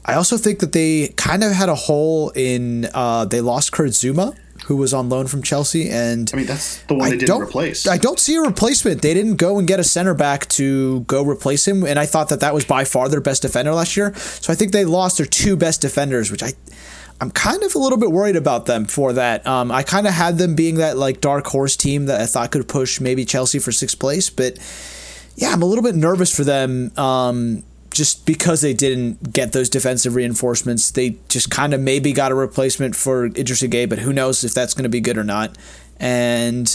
I also think that they kind of had a hole in. Uh, they lost Kurt Zouma, who was on loan from Chelsea, and I mean, that's the one they didn't replace. I don't see a replacement. They didn't go and get a center back to go replace him, and I thought that that was by far their best defender last year. So I think they lost their two best defenders, which I. I'm kind of a little bit worried about them for that. Um, I kind of had them being that like dark horse team that I thought could push maybe Chelsea for sixth place, but yeah, I'm a little bit nervous for them. Um, just because they didn't get those defensive reinforcements, they just kind of maybe got a replacement for Idrissa Gueye, but who knows if that's going to be good or not. And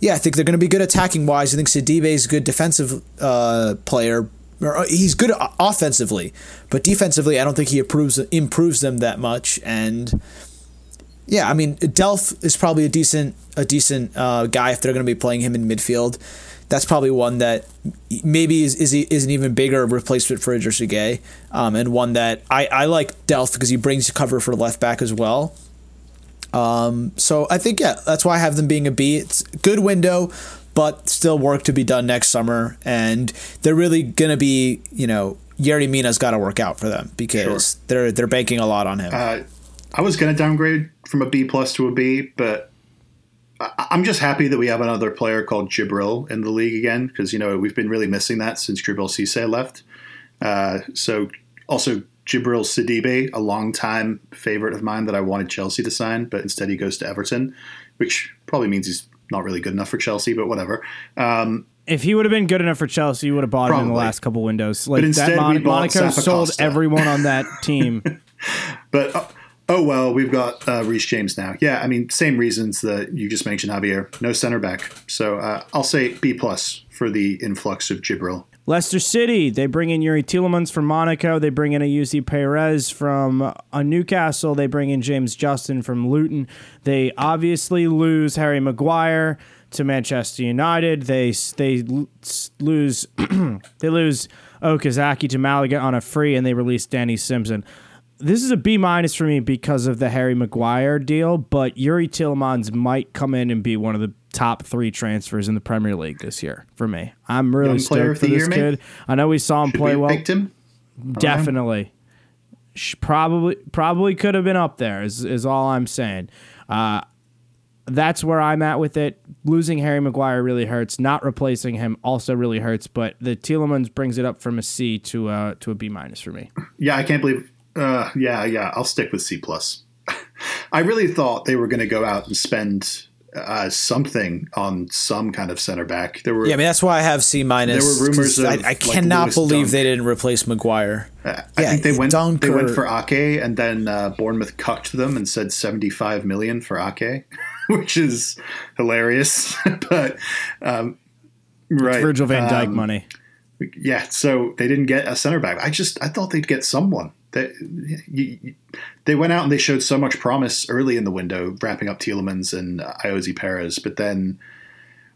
yeah, I think they're going to be good attacking wise. I think Sidibe is a good defensive uh, player. Or uh, he's good offensively, but defensively, I don't think he improves improves them that much. And yeah, I mean, Delph is probably a decent a decent uh, guy if they're going to be playing him in midfield. That's probably one that maybe is, is, is an even bigger replacement for Idris Gueye, um, and one that I, I like Delph because he brings cover for left back as well. Um, so I think yeah, that's why I have them being a B. It's a good window, but still work to be done next summer, and they're really gonna be you know Yerry Mina's got to work out for them because sure. they're they're banking a lot on him. Uh, I was gonna downgrade from a B plus to a B, but I'm just happy that we have another player called Djibril in the league again because you know we've been really missing that since Djibril Cisse left. Uh, so also Djibril Sidibe, a long-time favorite of mine that I wanted Chelsea to sign, but instead he goes to Everton, which probably means he's not really good enough for Chelsea, but whatever. Um, if he would have been good enough for Chelsea, you would have bought Probably. him in the last couple windows. Like that, Mon- Monaco sold everyone on that team. but uh, oh well, we've got uh, Reece James now. Yeah, I mean, same reasons that you just mentioned, Javier. No center back, so uh, I'll say B plus for the influx of Djibril. Leicester City, they bring in Youri Tielemans from Monaco. They bring in Ayoze Perez from uh, Newcastle. They bring in James Justin from Luton. They obviously lose Harry Maguire to Manchester United. They they lose they lose Okazaki to Malaga on a free, and they release Danny Simpson this is a B minus for me because of the Harry Maguire deal, but Youri Tielemans might come in and be one of the top three transfers in the Premier League this year for me. I'm really Young stoked for this year, kid. Mate? I know we saw him Should play we well. Him? Definitely. Probably probably could have been up there is, is all I'm saying. Uh, that's where I'm at with it. Losing Harry Maguire really hurts. Not replacing him also really hurts. But the Tielemans brings it up from a C to a, to a B minus for me. Yeah, I can't believe uh, yeah, yeah. I'll stick with C plus. I really thought they were going to go out and spend uh, something on some kind of center back. There were yeah, I mean that's why I have C minus. There were rumors. Of, I, I cannot Lewis believe Dunk. they didn't replace Maguire. Uh, I yeah, think they went. Dunk they went for Ake, and then uh, Bournemouth cucked them and said seventy five million for Ake, which is hilarious. but um, right, Virgil Van Dijk um, money. Yeah, so they didn't get a center back. I just I thought they'd get someone. They, they went out and they showed so much promise early in the window, wrapping up Tielemans and Ayoze Perez. But then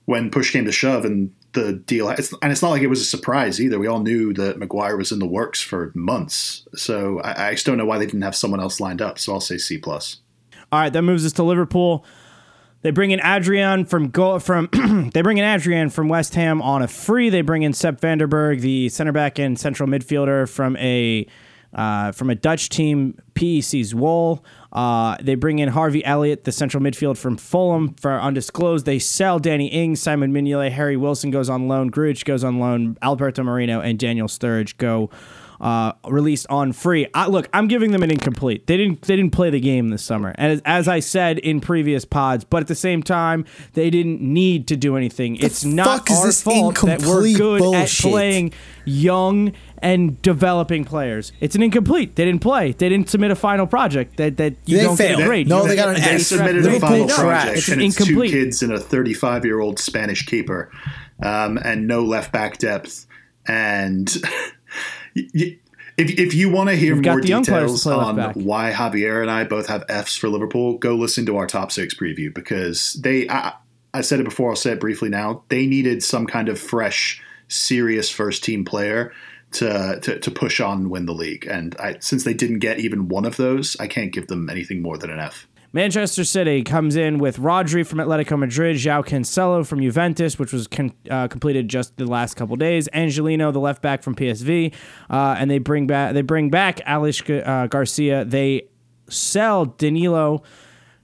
when push came to shove and the deal, it's, and it's not like it was a surprise either. We all knew that Maguire was in the works for months. So I, I just don't know why they didn't have someone else lined up. So I'll say C plus. All right, that moves us to Liverpool. They bring in Adrian from go from they bring in Adrian from West Ham on a free. They bring in Sepp van den Berg, the center back and central midfielder from a uh, from a Dutch team, PEC Zwolle. Uh, they bring in Harvey Elliott, the central midfield from Fulham, for undisclosed. They sell Danny Ings, Simon Mignolet, Harry Wilson goes on loan, Grujic goes on loan, Alberto Moreno and Daniel Sturridge go uh, released on free. I, look, I'm giving them an incomplete. They didn't they didn't play the game this summer, and as, as I said in previous pods, but at the same time, they didn't need to do anything. The it's not our fault that we're good bullshit. at playing young and developing players. It's an incomplete. They didn't play. They didn't submit a final project. That that you they don't failed. get a grade. No, you they got an They submitted a final no, project, it's and an it's incomplete. two kids and a 35 year old Spanish keeper, um, and no left back depth. And if, if you want to hear We've more details to play left on why Javier and I both have Fs for Liverpool, go listen to our top six preview because they. I, I said it before. I'll say it briefly now. They needed some kind of fresh, serious first team player to, to, to push on and win the league. And I, since they didn't get even one of those, I can't give them anything more than an F. Manchester City comes in with Rodri from Atletico Madrid, João Cancelo from Juventus, which was con- uh, completed just the last couple days, Angelino, the left back from PSV, uh, and they bring back they bring back Alish uh, Garcia. They sell Danilo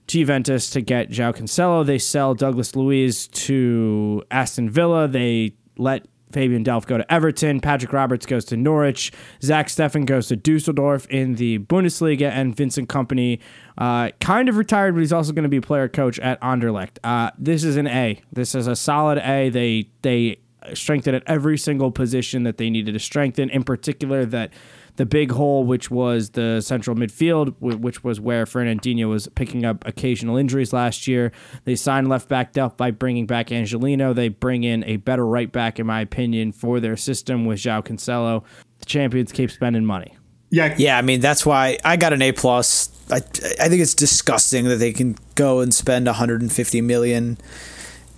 to Juventus to get João Cancelo. They sell Douglas Luiz to Aston Villa. They let Fabian Delph go to Everton. Patrick Roberts goes to Norwich. Zach Steffen goes to Dusseldorf in the Bundesliga. And Vincent Kompany uh, kind of retired, but he's also going to be player coach at Anderlecht. Uh, this is an A. This is a solid A. They they strengthened at every single position that they needed to strengthen. In particular, that the big hole, which was the central midfield, which was where Fernandinho was picking up occasional injuries last year. They signed left back Delph by bringing back Angelino. They bring in a better right back, in my opinion, for their system with João Cancelo. The champions keep spending money. Yeah, Yeah, I mean that's why I got an A plus. I I think it's disgusting that they can go and spend 150 million.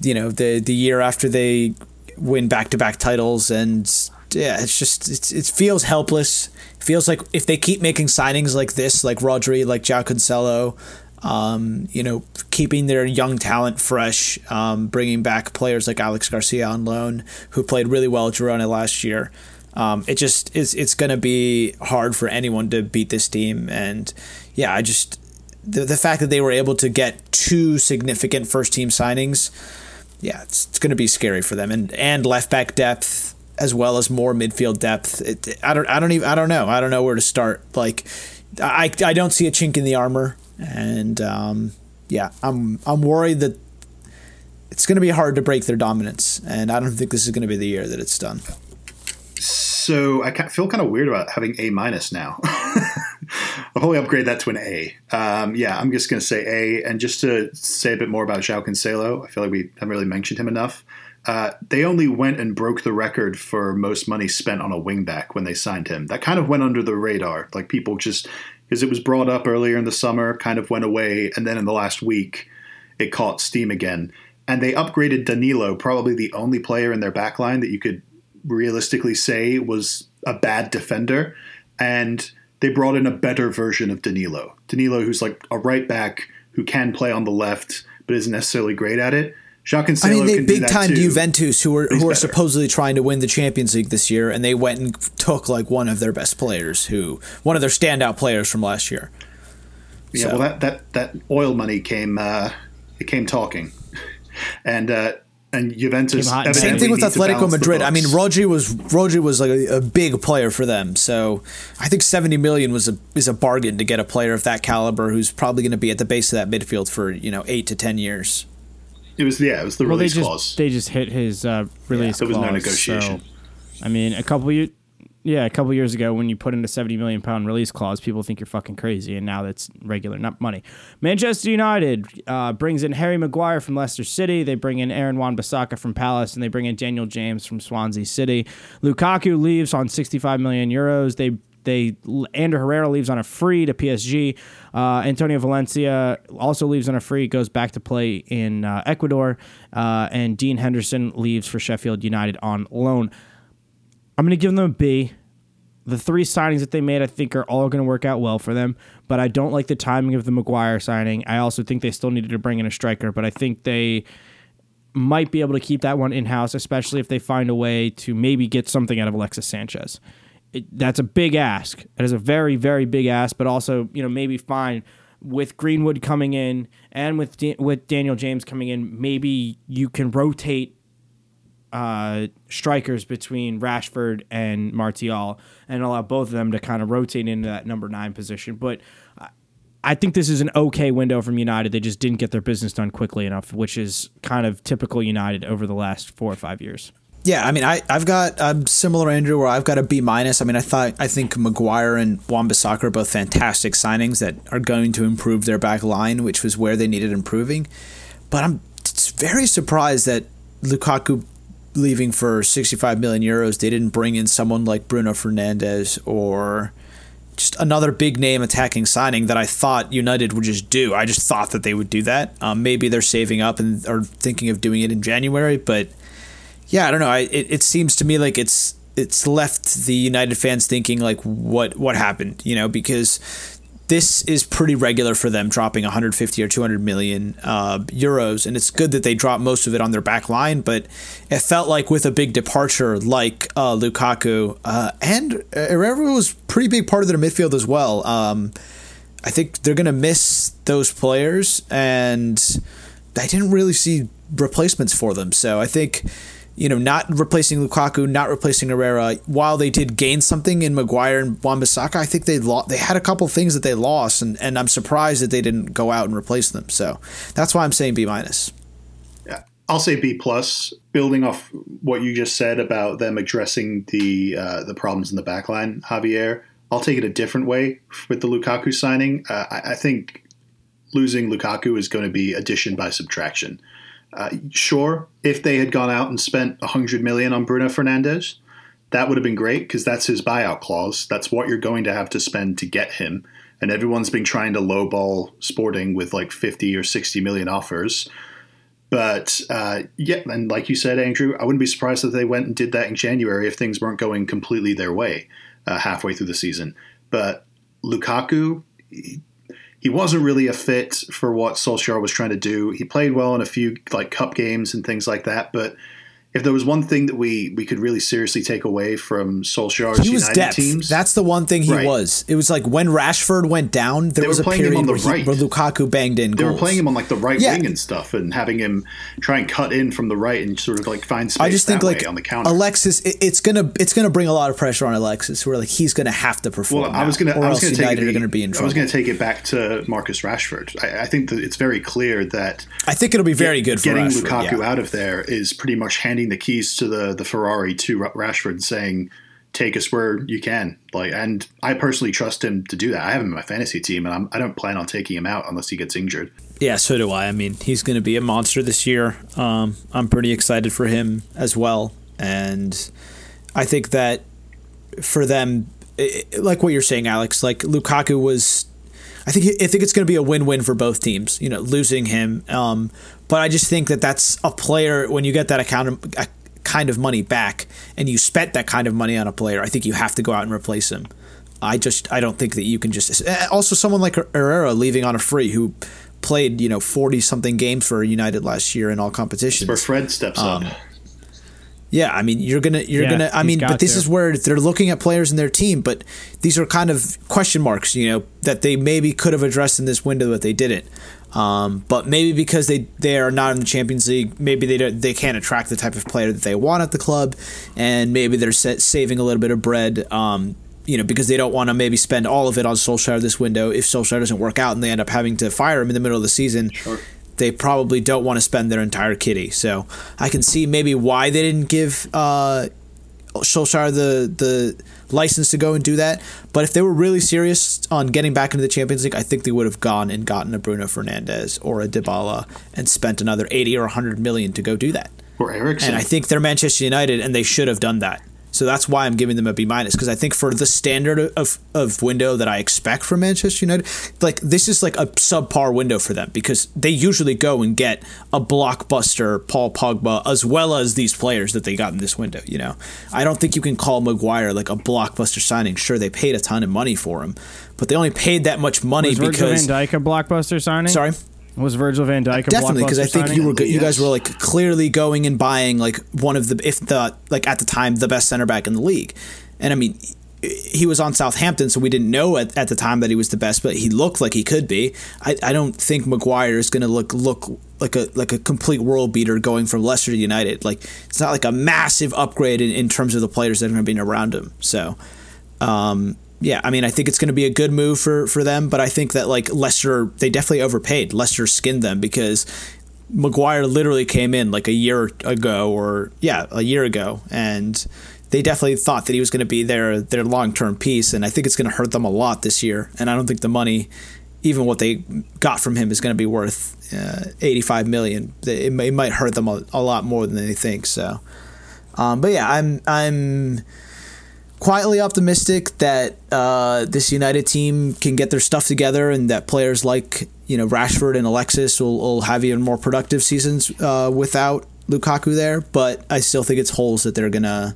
You know, the the year after they win back to back titles, and yeah, it's just it's, it feels helpless. It feels like if they keep making signings like this, like Rodri, like João Cancelo, um, you know, keeping their young talent fresh, um, bringing back players like Alex Garcia on loan, who played really well at Girona last year. Um, it just is. It's going to be hard for anyone to beat this team, and yeah, I just the the fact that they were able to get two significant first team signings, yeah, it's, it's going to be scary for them, and and left back depth as well as more midfield depth. It, I don't I don't even I don't know I don't know where to start. Like I I don't see a chink in the armor and um, yeah, I'm I'm worried that it's going to be hard to break their dominance, and I don't think this is going to be the year that it's done. So I feel kind of weird about having A minus now. I'll probably upgrade that to an A. Um, yeah, I'm just going to say A. And just to say a bit more about João Cancelo, I feel like we haven't really mentioned him enough. Uh, they only went and broke the record for most money spent on a wingback when they signed him. That kind of went under the radar. Like people just because it was brought up earlier in the summer, kind of went away, and then in the last week, it caught steam again. And they upgraded Danilo, probably the only player in their backline that you could realistically say was a bad defender. And they brought in a better version of Danilo. Danilo, who's like a right back who can play on the left, but isn't necessarily great at it. Cancelo I mean, they big time Juventus who were who are supposedly trying to win the Champions League this year, and they went and took like one of their best players, who one of their standout players from last year. Yeah, so. well, that that that oil money came uh, it came talking, and uh, and Juventus. Same thing with Atletico Madrid. I mean, Rodri was Rodri was like a, a, big player for them. So I think seventy million was a is a bargain to get a player of that caliber who's probably going to be at the base of that midfield for you know eight to ten years. It was yeah, it was the well, release they just, clause. They just hit his uh, release. Yeah, there was no negotiation. So, I mean, a couple years, yeah, a couple years ago when you put in a seventy million pound release clause, people think you're fucking crazy, and now that's regular not money. Manchester United uh, brings in Harry Maguire from Leicester City. They bring in Aaron Wan-Bissaka from Palace, and they bring in Daniel James from Swansea City. Lukaku leaves on sixty five million euros. They they Ander Herrera leaves on a free to PSG. Uh, Antonio Valencia also leaves on a free, goes back to play in uh, Ecuador, uh, and Dean Henderson leaves for Sheffield United on loan. I'm going to give them a B. The three signings that they made, I think, are all going to work out well for them. But I don't like the timing of the Maguire signing. I also think they still needed to bring in a striker, but I think they might be able to keep that one in house, especially if they find a way to maybe get something out of Alexis Sanchez it, that's a big ask. It is a very, very big ask, but also, you know, maybe fine with Greenwood coming in and with with Daniel James coming in, maybe you can rotate uh, strikers between Rashford and Martial and allow both of them to kind of rotate into that number nine position. But I think this is an okay window from United. They just didn't get their business done quickly enough, which is kind of typical United over the last four or five years. Yeah, I mean, I I've got I'm similar Andrew where I've got a B minus. I mean, I thought I think Maguire and Wan-Bissaka are both fantastic signings that are going to improve their back line, which was where they needed improving. But I'm very surprised that Lukaku leaving for 65 million euros, they didn't bring in someone like Bruno Fernandes or just another big name attacking signing that I thought United would just do. I just thought that they would do that. Um, maybe they're saving up and are thinking of doing it in January, but yeah, I don't know. I, it, it seems to me like it's it's left the United fans thinking like what what happened, you know, because this is pretty regular for them dropping 150 or 200 million uh, euros, and it's good that they drop most of it on their back line. But it felt like with a big departure like uh, Lukaku uh, and Herrera was pretty big part of their midfield as well. Um, I think they're gonna miss those players, and I didn't really see replacements for them. So I think you know, not replacing Lukaku, not replacing Herrera, while they did gain something in Maguire and Wan-Bissaka, I think they lost. They had a couple things that they lost, and, and I'm surprised that they didn't go out and replace them. So that's why I'm saying B minus. Yeah, I'll say B plus. Building off what you just said about them addressing the uh, the problems in the backline, Javier. I'll take it a different way with the Lukaku signing. Uh, I, I think losing Lukaku is going to be addition by subtraction. Uh, sure, if they had gone out and spent 100 million on Bruno Fernandes, that would have been great because that's his buyout clause. That's what you're going to have to spend to get him. And everyone's been trying to lowball Sporting with like 50 or 60 million offers. But uh, yeah, and like you said, Andrew, I wouldn't be surprised if they went and did that in January if things weren't going completely their way uh, halfway through the season. But Lukaku, he, wasn't really a fit for what Solskjaer was trying to do. He played well in a few like cup games and things like that, but if there was one thing that we we could really seriously take away from Solskjaer's he was United depth. teams, That's the one thing he Right. was. It was like when Rashford went down, there They was were a playing him period on the where, he- right. where Lukaku banged in they goals. were playing him on like the right Yeah. wing and stuff, and having him try and cut in from the right and sort of like find space I just think like on the counter. Alexis, it, it's gonna it's gonna bring a lot of pressure on Alexis. Where like he's gonna have to perform. Well, I was going to. or I was to take it. are gonna be in I was to take it back to Marcus Rashford. I, I think that it's very clear that I think it'll be very good for getting Rashford. Lukaku yeah. out of there is pretty much handing the keys to the the Ferrari to Rashford, saying, "Take us where you can." Like, and I personally trust him to do that. I have him in my fantasy team, and I'm, I don't plan on taking him out unless he gets injured. Yeah, so do I. I mean, he's going to be a monster this year. Um, I'm pretty excited for him as well, and I think that for them, i i- like what you're saying, Alex, like Lukaku was. I think I think it's going to be a win-win for both teams. You know, losing him, um, but I just think that that's a player when you get that account a kind of money back, and you spent that kind of money on a player. I think you have to go out and replace him. I just I don't think that you can just also someone like Herrera leaving on a free who played you know forty something games for United last year in all competitions. Where Fred steps Um, up. Yeah, I mean you're gonna you're Yeah, gonna I mean but this to. is where they're looking at players in their team, but these are kind of question marks, you know, that they maybe could have addressed in this window but they didn't. Um, but maybe because they, they are not in the Champions League, maybe they don't, they can't attract the type of player that they want at the club, and maybe they're sa- saving a little bit of bread. Um, you know, because they don't want to maybe spend all of it on Solskjaer this window. If Solskjaer doesn't work out and they end up having to fire him in the middle of the season, they probably don't want to spend their entire kitty. So I can see maybe why they didn't give uh, Solskjaer the the license to go and do that. But if they were really serious on getting back into the Champions League, I think they would have gone and gotten a Bruno Fernandes or a Dybala and spent another eighty or hundred million to go do that. Or Eriksen. And I think they're Manchester United, and they should have done that. So that's why I'm giving them a B minus because I think for the standard of, of window that I expect from Manchester United, like this is like a subpar window for them because they usually go and get a blockbuster Paul Pogba as well as these players that they got in this window. You know, I don't think you can call Maguire like a blockbuster signing. Sure, they paid a ton of money for him, but they only paid that much money Was because Van Dijk a blockbuster signing? sorry. Was Virgil Van Dijk a Definitely, because I think you were you guys were like clearly going and buying like one of the if the like at the time the best center back in the league, and I mean he was on Southampton, so we didn't know at, at the time that he was the best, but he looked like he could be. I, I don't think Maguire is going to look look like a like a complete world beater going from Leicester to United. Like it's not like a massive upgrade in, in terms of the players that are going to be around him. So. Um, yeah, I mean, I think it's going to be a good move for, for them, but I think that like Leicester, they definitely overpaid. Leicester skinned them because Maguire literally came in like a year ago, or yeah, a year ago, and they definitely thought that he was going to be their their long term piece, and I think it's going to hurt them a lot this year. And I don't think the money, even what they got from him, is going to be worth uh, eighty five million. It, may- it might hurt them a, a lot more than they think. So, um, but yeah, I'm I'm quietly optimistic that uh, this United team can get their stuff together and that players like you know Rashford and Alexis will, will have even more productive seasons uh, without Lukaku there. But I still think it's holes that they're gonna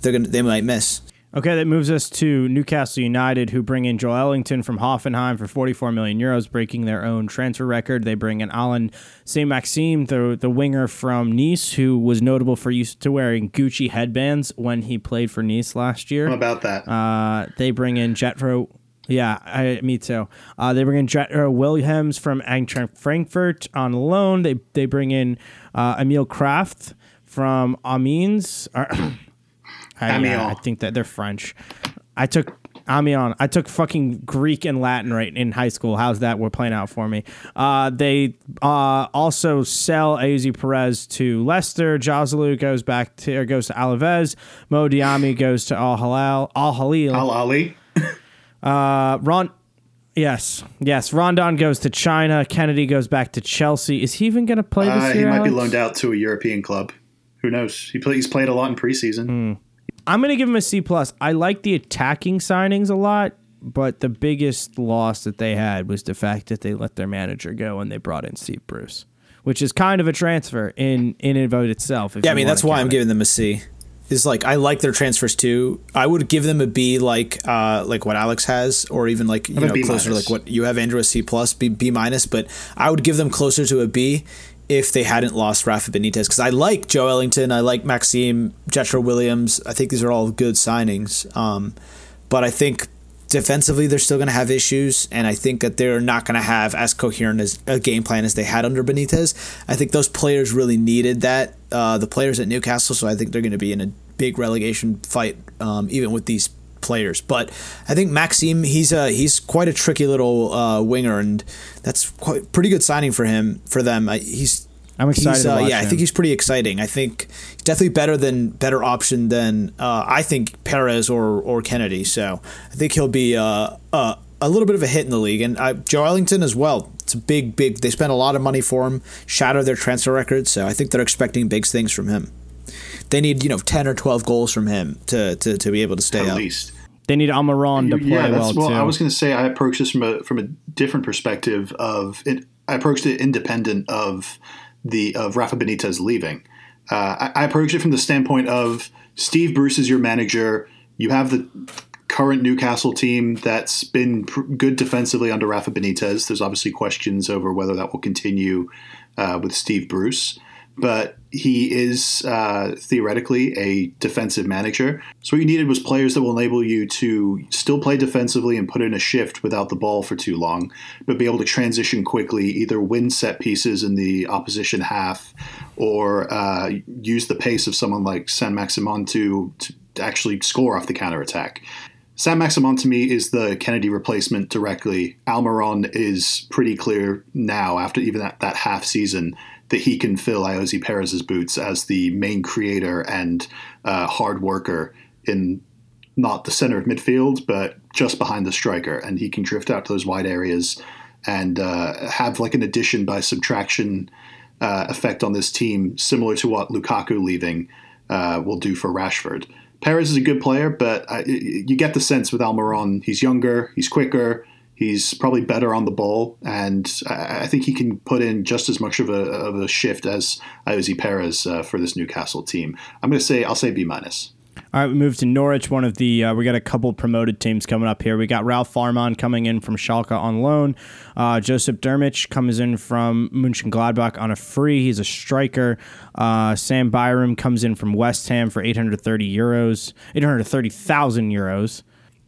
they're gonna they might miss. Okay, that moves us to Newcastle United, who bring in Joelinton from Hoffenheim for 44 million euros, breaking their own transfer record. They bring in Alan Saint Maxime, the the winger from Nice, who was notable for used to wearing Gucci headbands when he played for Nice last year. How about that? Uh, they bring in Jetro. Yeah, I, me too. Uh, they bring in Jetro Williams from Eintracht Frankfurt on loan. They they bring in uh, Emil Krafth from Amiens. I, yeah, I think that they're French. I took Amiens. I took fucking Greek and Latin right in high school. How's that? We're playing out for me. Uh, they uh, also sell Azy Perez to Leicester. Joselu goes back to or goes to Alaves. Mo Diamé goes to Al Halal. Al Halil. Al Ali. Uh, Ron. Yes, yes. Rondon goes to China. Kennedy goes back to Chelsea. Is he even going to play this Uh, he year? might be loaned out to a European club. Who knows? He play, he's played a lot in preseason. Hmm. I'm going to give him a C plus. I like the attacking signings a lot, but the biggest loss that they had was the fact that they let their manager go and they brought in Steve Bruce, which is kind of a transfer in in and of itself. Yeah, I mean that's why I'm it. giving them a C. Is like I like their transfers too. I would give them a B, like uh, like what Alex has, or even like you know B closer to minus. like what you have. Andrew a C plus, B B minus, but I would give them closer to a B if they hadn't lost Rafa Benitez because I like Joelinton, I like Maxime Jetro Williams. I think these are all good signings, um, but I think defensively they're still going to have issues and i think that they're not going to have as coherent as a game plan as they had under benitez i think those players really needed that uh, the players at newcastle so i think they're going to be in a big relegation fight um, even with these players but i think maxime he's a he's quite a tricky little uh, winger and that's quite pretty good signing for him for them I, he's I'm excited uh, yeah, I think he's pretty exciting. I think he's definitely better than better option than uh, I think Perez or or Kennedy. So I think he'll be uh, uh, a little bit of a hit in the league. And uh, Joelinton as well. It's a big, big. They spent a lot of money for him, shattered their transfer record. So I think they're expecting big things from him. They need you know ten or twelve goals from him to to, to be able to stay at up. least. They need Almiron to play yeah, that's well. too. I was going to say I approached this from a from a different perspective of it. I approached it independent of the of Rafa Benitez leaving. Uh, I, I approached it from the standpoint of Steve Bruce is your manager. You have the current Newcastle team that's been pr- good defensively under Rafa Benitez. There's obviously questions over whether that will continue uh, with Steve Bruce, but he is uh, theoretically a defensive manager. So what you needed was players that will enable you to still play defensively and put in a shift without the ball for too long, but be able to transition quickly, either win set pieces in the opposition half or uh, use the pace of someone like Saint-Maximin to, to actually score off the counterattack. Saint-Maximin to me is the Kennedy replacement directly. Almiron is pretty clear now, after even that, that half season, that he can fill Ayoze Perez's boots as the main creator and uh, hard worker in not the center of midfield, but just behind the striker. And he can drift out to those wide areas and uh, have like an addition by subtraction uh, effect on this team, similar to what Lukaku leaving uh, will do for Rashford. Perez is a good player, but uh, you get the sense with Almiron, he's younger, he's quicker, he's probably better on the ball, and I think he can put in just as much of a, of a shift as Ayoze Perez uh, for this Newcastle team. I'm going to say I'll say B minus. All right, we move to Norwich. One of the uh, we got a couple promoted teams coming up here. We got Ralf Fährmann coming in from Schalke on loan. Uh, Joseph Drmić comes in from Munchen Gladbach on a free. He's a striker. Uh, Sam Byram comes in from West Ham for 830 euros, 830,000 euros.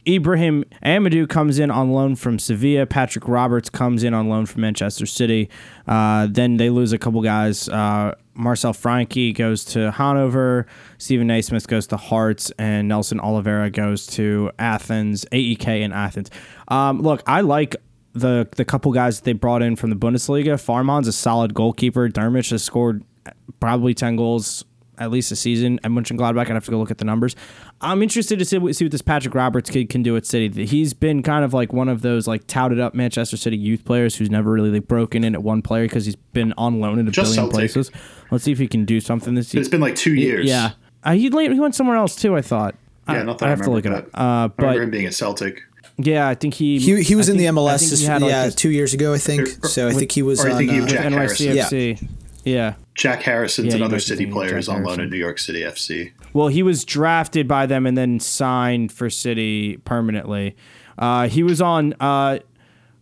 Ibrahim Amadou comes in on loan from Sevilla. Patrick Roberts comes in on loan from Manchester City. Uh, then they lose a couple guys. Uh, Marcel Franke goes to Hanover. Stephen Naismith goes to Hearts, and Nelson Oliveira goes to Athens. AEK in Athens. Um, look, I like the the couple guys that they brought in from the Bundesliga. Fährmann's a solid goalkeeper. Drmić has scored probably ten goals at least a season I at Mönchengladbach. I'd have to go look at the numbers. I'm interested to see, what- see what this Patrick Roberts kid can do at City. He's been kind of like one of those like touted up Manchester City youth players who's never really like broken in at one player because he's been on loan at a Just billion Celtic. places. Let's see if he can do something this year. It's been like two years. Yeah, uh, he he went somewhere else too. I thought. Yeah, I, not that I I, have to remember, look it up. but Uh, I remember him being a Celtic. yeah, I think he He, he was I in the think- I MLS this, had, like, yeah this- two years ago I think. Or- So I think he was or I on. think he uh, was Jack NYCFC. Yeah. Jack Harrison's Yeah, another City player who's on loan at New York City FC. Well, he was drafted by them and then signed for City permanently. Uh, he was on. Uh,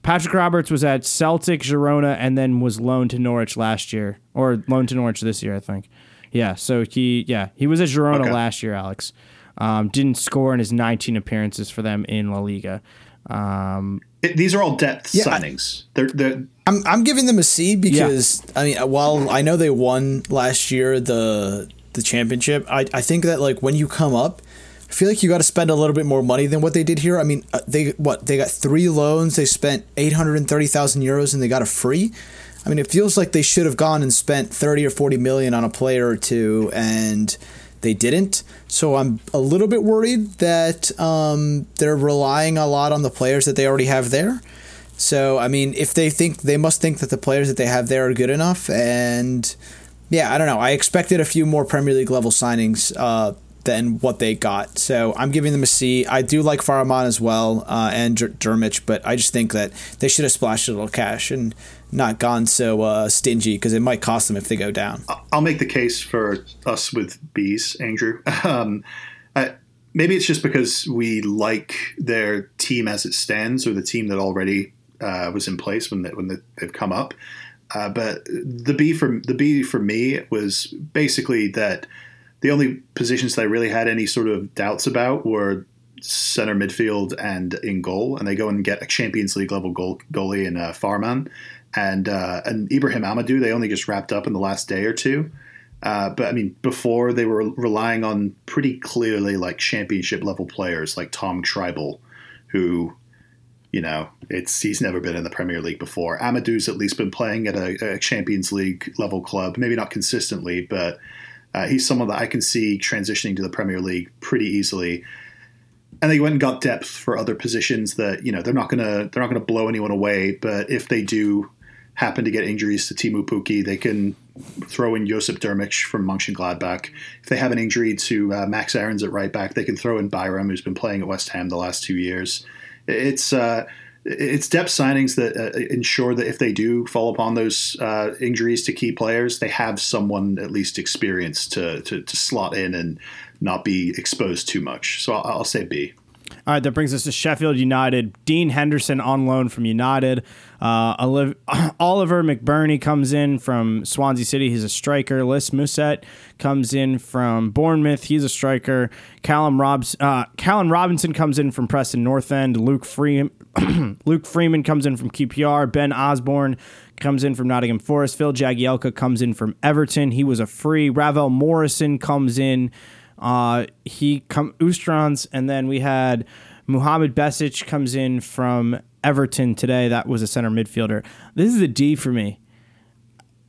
Patrick Roberts was at Celtic, Girona, and then was loaned to Norwich last year, or loaned to Norwich this year, I think. Yeah, so he yeah he was at Girona Okay. last year. Alex um, didn't score in his 19 appearances for them in La Liga. Um, It, these are all depth Yeah, I- signings. they're, they're I'm I'm giving them a C because I mean while I know they won last year the the championship, I I think that like when you come up, I feel like you got to spend a little bit more money than what they did here. I mean, uh, they what they got three loans, they spent eight hundred and thirty thousand euros, and they got a free. I mean, it feels like they should have gone and spent thirty or forty million on a player or two, and they didn't. So I'm a little bit worried that um, they're relying a lot on the players that they already have there. So I mean, if they think they must think that the players that they have there are good enough, and yeah, I don't know. I expected a few more Premier League level signings uh, than what they got. So I'm giving them a C. I do like Fährmann as well uh, and Drmić, but I just think that they should have splashed a little cash and not gone so uh, stingy because it might cost them if they go down. I'll make the case for us with bees, Andrew. Um, I, maybe it's just because we like their team as it stands, or the team that already uh, was in place when they, when they, they've come up. Uh, but the B for the B for me was basically that the only positions that I really had any sort of doubts about were center midfield and in goal, and they go and get a Champions League level goal, goalie in uh, Fährmann and uh, and Ibrahim Amadou. They only just wrapped up in the last day or two. Uh, but I mean, before they were relying on pretty clearly like championship level players like Tom Schreibel, who, you know, it's he's never been in the Premier League before. Amadou's at least been playing at a, a Champions League level club, maybe not consistently, but uh, he's someone that I can see transitioning to the Premier League pretty easily. And they went and got depth for other positions that you know they're not gonna they're not gonna blow anyone away, but if they do happen to get injuries to Teemu Pukki, they can throw in Josip Drmic from Mönchengladbach. If they have an injury to uh, Max Aarons at right back, they can throw in Byram, who's been playing at West Ham the last two years. It's uh, it's depth signings that uh, ensure that if they do fall upon those uh, injuries to key players, they have someone at least experienced to, to, to slot in and not be exposed too much. So I'll, I'll say B. All right, that brings us to Sheffield United. Dean Henderson on loan from United. Uh, Oliver McBurnie comes in from Swansea City. He's a striker. Lys Mousset comes in from Bournemouth. He's a striker. Callum, Robs, uh, Callum Robinson comes in from Preston North End. Luke, Free- Luke Freeman comes in from QPR. Ben Osborne comes in from Nottingham Forest. Phil Jagielka comes in from Everton. He was a free. Ravel Morrison comes in uh, he come Östersunds, and then we had Muhamed Besic comes in from Everton today. That was a center midfielder. This is a D for me.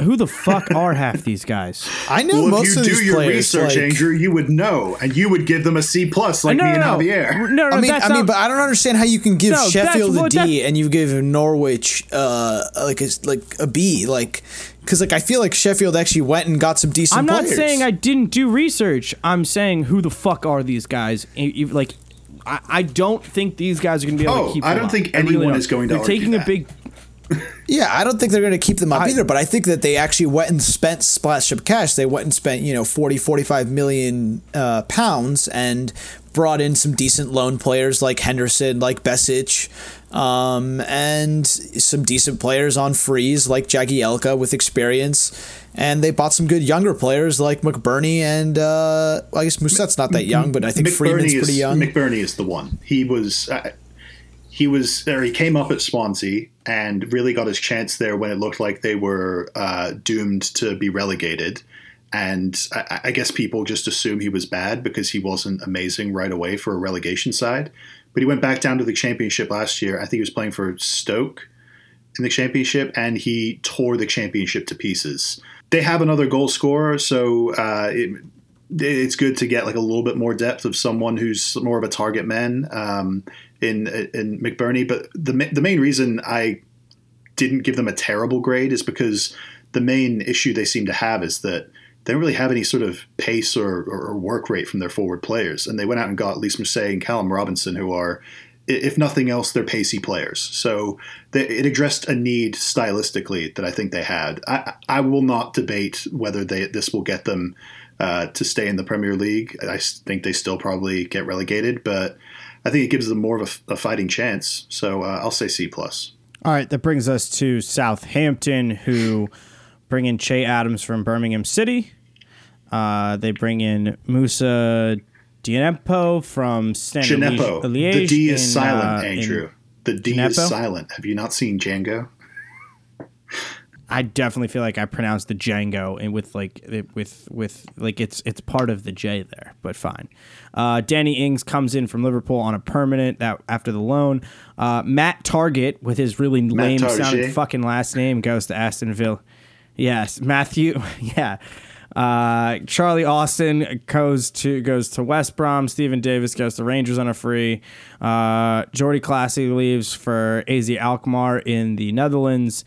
Who the fuck are half these guys? I know well, most if you of do your players, research, like, Andrew, you would know, and you would give them a C plus, like no, me and no, Javier. No, no, I mean, that's I mean, not- but I don't understand how you can give No, Sheffield that's a what- D and you give Norwich uh like a like a B, like because like I feel like Sheffield actually went and got some decent. I'm not players. saying I didn't do research. I'm saying who the fuck are these guys? Like, I, I don't think these guys are going to be able Oh, to keep. I them don't up. think I really anyone don't. is going to They're taking that. a big. Yeah, I don't think they're going to keep them up I- either, but I think that they actually went and spent splash of cash. They went and spent, you know, 40, 45 million uh, pounds and brought in some decent loan players like Henderson, like Besic, um, and some decent players on freeze like Jackie Jagielka with experience. And they bought some good younger players like McBurnie and uh, I guess Mousset's not that young, but I think Freeman's is, pretty young. McBurnie is the one. He was uh, he was or he came up at Swansea and really got his chance there when it looked like they were uh, doomed to be relegated. And I, I guess people just assume he was bad because he wasn't amazing right away for a relegation side. But he went back down to the championship last year. I think he was playing for Stoke in the championship, and he tore the championship to pieces. They have another goal scorer, so uh, it, it's good to get like a little bit more depth of someone who's more of a target man um, in in McBurnie. But the the main reason I didn't give them a terrible grade is because the main issue they seem to have is that they don't really have any sort of pace or, or, or work rate from their forward players. And they went out and got Lys Mousset and Callum Robinson, who are, if nothing else, they're pacey players. So they, it addressed a need stylistically that I think they had. I, I will not debate whether they this will get them uh, to stay in the Premier League. I think they still probably get relegated, but I think it gives them more of a, a fighting chance. So uh, I'll say C plus. All right, that brings us to Southampton, who bring in Che Adams from Birmingham City. Uh, they bring in Moussa Djenepo from Standard Gineppo. Liège. The D is in, silent, uh, Andrew. the D is silent. Have you not seen Django? I definitely feel like I pronounced the Django and with like it- with with like it's it's part of the J there, but fine. Uh, Danny Ings comes in from Liverpool on a permanent that after the loan. Uh, Matt Targett with his really lame Targett. sounding fucking last name goes to Aston Villa. Yes, Matthew. Yeah. Uh, Charlie Austin goes to goes to West Brom. Steven Davis goes to Rangers on a free. Uh, Jordy Clasie leaves for AZ Alkmaar in the Netherlands,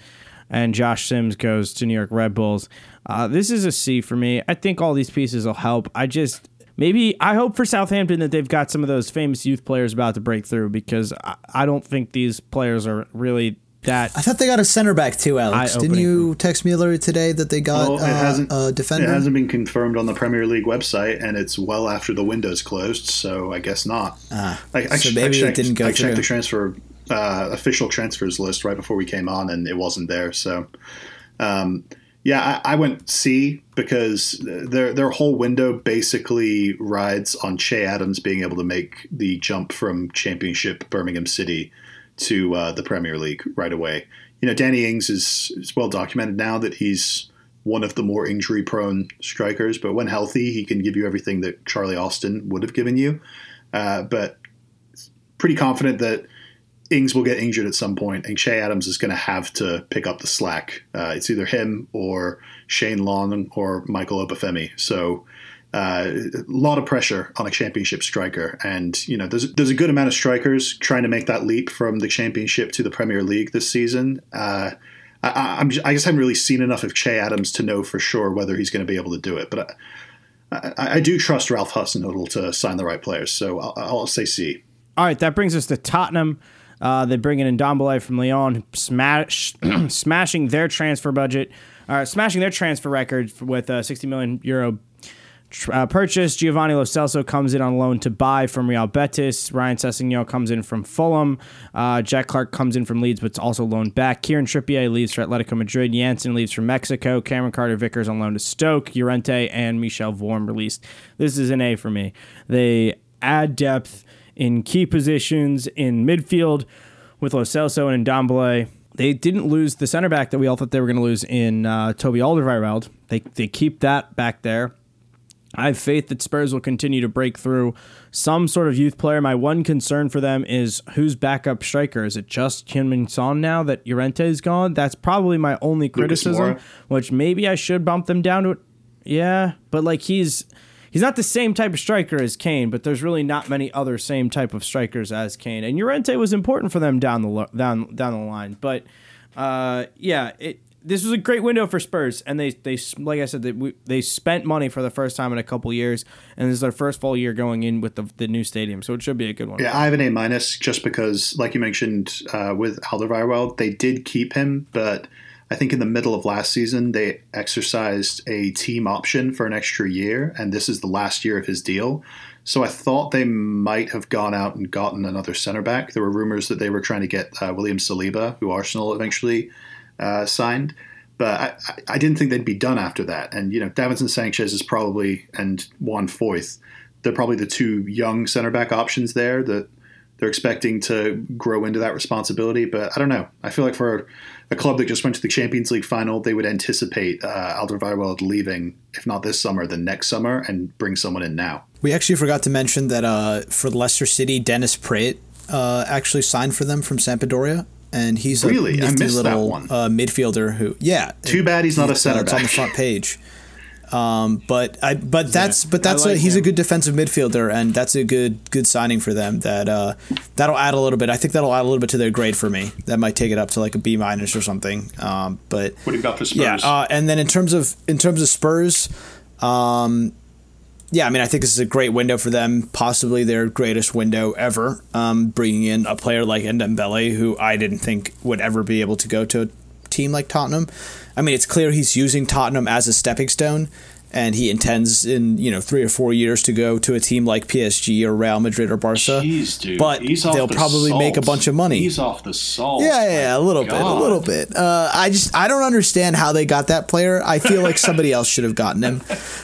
and Josh Sims goes to New York Red Bulls. Uh, this is a C for me. I think all these pieces will help. I just maybe I hope for Southampton that they've got some of those famous youth players about to break through because I, I don't think these players are really that. I thought they got a center back too, Alex. Didn't Eye-opening. you text me earlier today that they got Well, it uh, hasn't a defender? It hasn't been confirmed on the Premier League website, and it's well after the window's closed, so I guess not. Ah, I, I, so ch- maybe I it checked, didn't go I checked through. the transfer uh, official transfers list right before we came on, and it wasn't there. So, um, yeah, I, I went C because their their whole window basically rides on Che Adams being able to make the jump from Championship Birmingham City to uh, the Premier League right away. You know, Danny Ings is, is well documented now that he's one of the more injury prone strikers, but when healthy, he can give you everything that Charlie Austin would have given you. Uh, but pretty confident that Ings will get injured at some point, and Che Adams is going to have to pick up the slack. Uh, it's either him or Shane Long or Michael Obafemi. So uh, a lot of pressure on a championship striker, and you know there's there's a good amount of strikers trying to make that leap from the championship to the Premier League this season. Uh, I, I- I'm, I just haven't really seen enough of Che Adams to know for sure whether he's going to be able to do it. But I, I, I do trust Ralph Hasenhüttl to sign the right players, so I'll, I'll say C. All right, that brings us to Tottenham. Uh, they bring in Ndombele from Lyon, smash, smashing their transfer budget, uh, smashing their transfer record with a 60 million euro uh, purchase. Giovanni Lo Celso comes in on loan to buy from Real Betis. Ryan Sessegnon comes in from Fulham. Uh, Jack Clarke comes in from Leeds, but it's also loaned back. Kieran Trippier leaves for Atletico Madrid. Janssen leaves from Mexico. Cameron Carter Vickers on loan to Stoke. Llorente and Michel Vorm released. This is an A for me. They add depth in key positions in midfield with Lo Celso and Ndombele. They didn't lose the center back that we all thought they were going to lose in uh, Toby Alderweireld. They they keep that back there. I have faith that Spurs will continue to break through some sort of youth player. My one concern for them is who's backup striker. Is it just Kim Min Son now that Llorente is gone? That's probably my only criticism. Which maybe I should bump them down to. Yeah, but like he's he's not the same type of striker as Kane, but there's really not many other same type of strikers as Kane. And Llorente was important for them down the lo- down down the line. But uh, yeah, it this was a great window for Spurs, and they they like I said they they spent money for the first time in a couple years, and this is their first full year going in with the the new stadium, so it should be a good one. Yeah, I have an A minus just because, like you mentioned uh, with Alderweireld, they did keep him, but I think in the middle of last season they exercised a team option for an extra year, and this is the last year of his deal. So I thought they might have gone out and gotten another center back. There were rumors that they were trying to get uh, William Saliba, who Arsenal eventually uh, signed. But I, I- didn't think they'd be done after that. And, you know, Davinson Sanchez is probably, and Juan Foyth, they're probably the two young center back options there that they're expecting to grow into that responsibility. But I don't know. I feel like for a club that just went to the Champions League final, they would anticipate uh, Alderweireld leaving, if not this summer, then next summer, and bring someone in now. We actually forgot to mention that uh, for Leicester City, Dennis Praet uh, actually signed for them from Sampdoria, and he's a Really? I nifty missed that little one. Uh, midfielder who, yeah. Too bad he's not a uh, center It's on the front page. Um, but I, but that's but that's I a, like he's a good defensive midfielder, and that's a good good signing for them. That uh, that'll add a little bit. I think that'll add a little bit to their grade for me. That might take it up to like a B minus or something. Um, but What do you got for Spurs? yeah, uh, and then in terms of in terms of Spurs, um, yeah, I mean, I think this is a great window for them, possibly their greatest window ever. Um, bringing in a player like Ndombele, who I didn't think would ever be able to go to a team like Tottenham. I mean, it's clear he's using Tottenham as a stepping stone, and he intends in you know three or four years to go to a team like PSG or Real Madrid or Barca. Jeez. But they'll the probably make a bunch of money. He's off the salt. Yeah, yeah, yeah, a little bit, a little bit. Uh, I just I don't understand how they got that player. I feel like somebody else should have gotten him.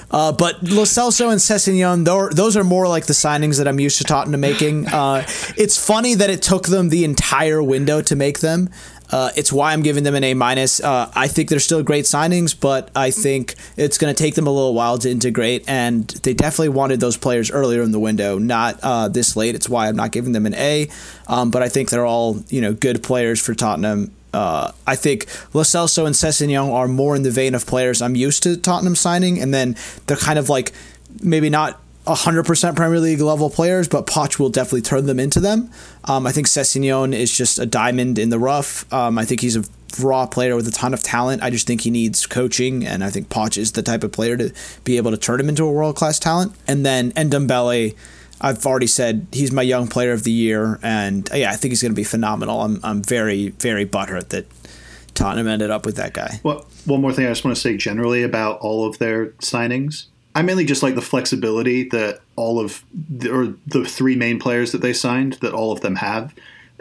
Uh, but Lo Celso and Sessegnon, tho- those are more like the signings that I'm used to Tottenham to making. Uh, it's funny that it took them the entire window to make them. Uh, it's why I'm giving them an A minus. Uh, I think they're still great signings, but I think it's going to take them a little while to integrate. And they definitely wanted those players earlier in the window, not uh, this late. It's why I'm not giving them an A. Um, but I think they're all you know good players for Tottenham. Uh, I think Lo Celso and Sessegnon are more in the vein of players I'm used to Tottenham signing, and then they're kind of like maybe not 100% Premier League level players, but Poch will definitely turn them into them. Um, I think Sessegnon is just a diamond in the rough. Um, I think he's a raw player with a ton of talent. I just think he needs coaching, and I think Poch is the type of player to be able to turn him into a world class talent. And then Ndombele, I've already said he's my young player of the year, and yeah, I think he's going to be phenomenal. I'm I'm very very butthurt that Tottenham ended up with that guy. Well, one more thing I just want to say generally about all of their signings. I mainly just like the flexibility that all of the, or the three main players that they signed that all of them have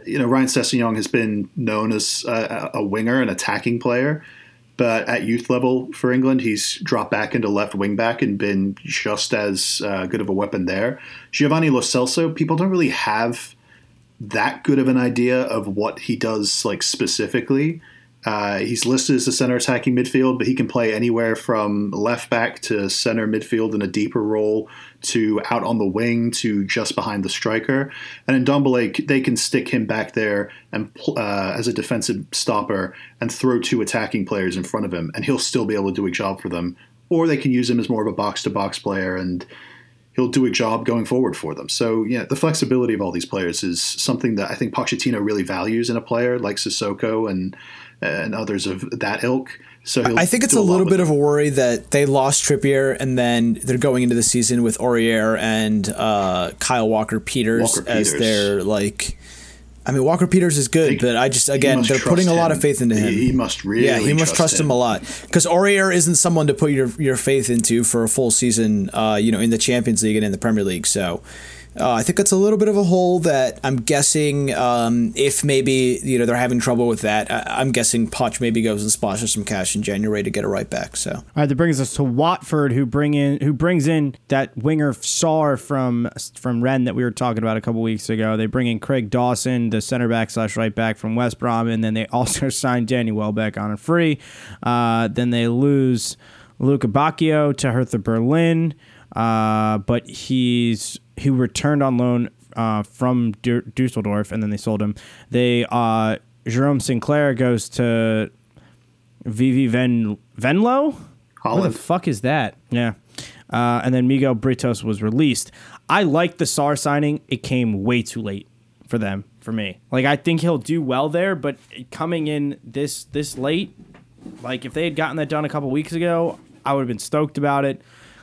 you know, Ryan Sessegnon has been known as a, a, winger, an attacking player, but at youth level for England, he's dropped back into left wing back and been just as uh, good of a weapon there. Giovanni Lo Celso, people don't really have that good of an idea of what he does, like specifically. Uh, he's listed as a center attacking midfield, but he can play anywhere from left back to center midfield in a deeper role to out on the wing to just behind the striker. And in Ndombele, they can stick him back there and uh, as a defensive stopper and throw two attacking players in front of him, and he'll still be able to do a job for them. Or they can use him as more of a box to box player and he'll do a job going forward for them. So yeah, the flexibility of all these players is something that I think Pochettino really values in a player like Sissoko and and others of that ilk. So I think it's a, little bit them. of a worry that they lost Trippier and then they're going into the season with Aurier and uh, Kyle Walker Peters as their like. I mean, Walker Peters is good, they, but I just again they're putting a lot of faith into him. He, he must really, yeah, he must trust him, him a lot because Aurier isn't someone to put your your faith into for a full season, uh, you know, in the Champions League and in the Premier League. So uh, I think it's a little bit of a hole that I'm guessing um, if maybe you know they're having trouble with that, I, am guessing Poch maybe goes and splashes some cash in January to get it right back. So all right, that brings us to Watford, who bring in who brings in that winger Sarr from from Rennes that we were talking about a couple weeks ago. They bring in Craig Dawson, the center back slash right back from West Brom, and then they also signed Danny Welbeck on a free. Uh, then they lose Lukebakio to Hertha Berlin. Uh, but he's who returned on loan uh, from Dusseldorf, and then they sold him. They uh, Jerome Sinclair goes to VV Ven Venlo. Holland. What the fuck is that? Yeah. Uh, and then Miguel Britos was released. I like the Sarr signing. It came way too late for them, for me. Like I think he'll do well there, but coming in this this late, like if they had gotten that done a couple weeks ago, I would have been stoked about it.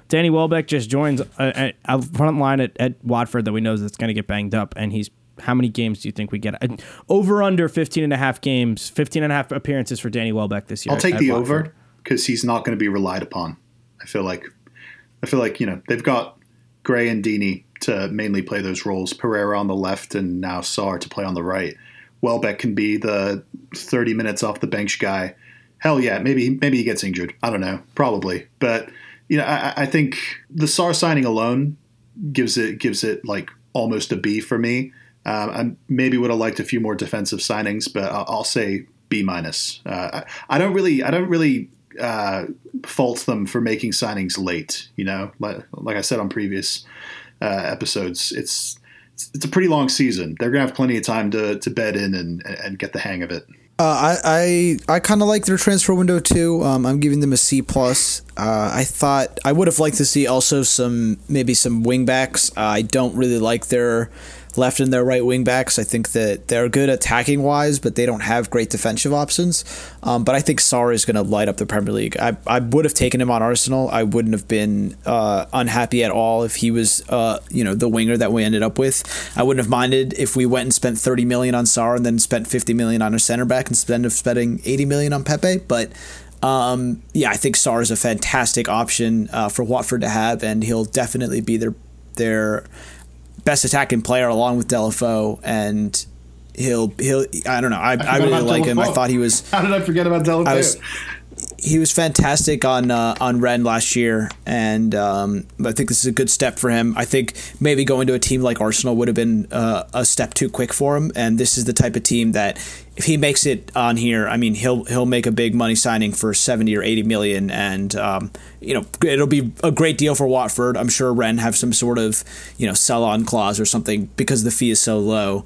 Danny Welbeck just joins a, a front line at, at Watford that we know that's going to get banged up, and he's how many games do you think we get? Uh, over under 15 and a half games, 15 and a half appearances for Danny Welbeck this year. I'll take the Watford. over because he's not going to be relied upon. I feel like I feel like, you know, they've got Gray and Deeney to mainly play those roles, Pereira on the left and now Sarr to play on the right. Welbeck can be the 30 minutes off the bench guy. Hell yeah, maybe maybe he gets injured. I don't know, probably. But you know, I, I think the Sarr signing alone gives it gives it like almost a B for me. Um, I maybe would have liked a few more defensive signings, but I'll, I'll say B minus. Uh, I, I, don't really, I don't really uh, fault them for making signings late. You know, like, like I said on previous uh, episodes, it's it's a pretty long season. They're gonna have plenty of time to to bed in and and get the hang of it. Uh, I I, I kind of like their transfer window too. Um, I'm giving them a C plus. Uh, I thought I would have liked to see also some maybe some wingbacks. Uh, I don't really like their left and their right wing backs. I think that they're good attacking wise, but they don't have great defensive options. Um, but I think Sarr is going to light up the Premier League. I, I would have taken him on Arsenal. I wouldn't have been uh, unhappy at all if he was, uh, you know, the winger that we ended up with. I wouldn't have minded if we went and spent 30 million on Sarr and then spent 50 million on a center back instead of spending 80 million on Pepe. But um, yeah, I think Sarr is a fantastic option uh, for Watford to have, and he'll definitely be their their best attacking player along with Deulofeu, and he'll he'll I don't know I, I, I really like him. I thought he was. How did I forget about Deulofeu? He was fantastic on uh, on Rennes last year, and um, I think this is a good step for him. I think maybe going to a team like Arsenal would have been uh, a step too quick for him, and this is the type of team that if he makes it on here, I mean he'll he'll make a big money signing for seventy or eighty million, and um, you know it'll be a great deal for Watford. I'm sure Rennes have some sort of you know sell on clause or something because the fee is so low.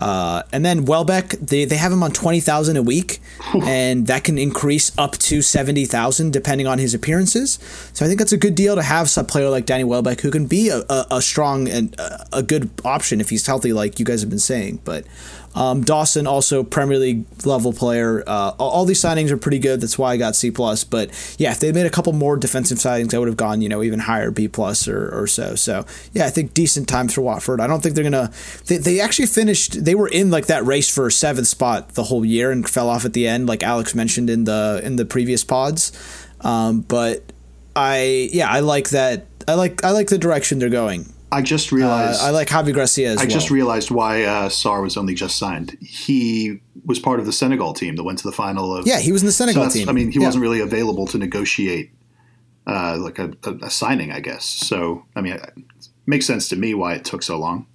Uh, and then Welbeck, they, they have him on twenty thousand a week, and that can increase up to seventy thousand depending on his appearances. So I think that's a good deal to have a player like Danny Welbeck who can be a, a, a strong and a, a good option if he's healthy, like you guys have been saying. But um, Dawson also Premier League level player. Uh, all, these signings are pretty good. That's why I got C plus. But yeah, if they made a couple more defensive signings, I would have gone you know even higher B plus or, or so. So yeah, I think decent times for Watford. I don't think they're gonna. They, they actually finished. They were in like that race for seventh spot the whole year and fell off at the end, like Alex mentioned in the in the previous pods. Um, but I yeah I like that. I like I like the direction they're going. I just realized. Uh, I like Javi Gracia as I well. just realized why uh, Sarr was only just signed. He was part of the Senegal team that went to the final of. Yeah, he was in the Senegal that's- team. I mean, he Yeah. wasn't really available to negotiate uh, like a, a, a signing, I guess. So, I mean, it makes sense to me why it took so long.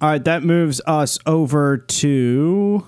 All right, that moves us over to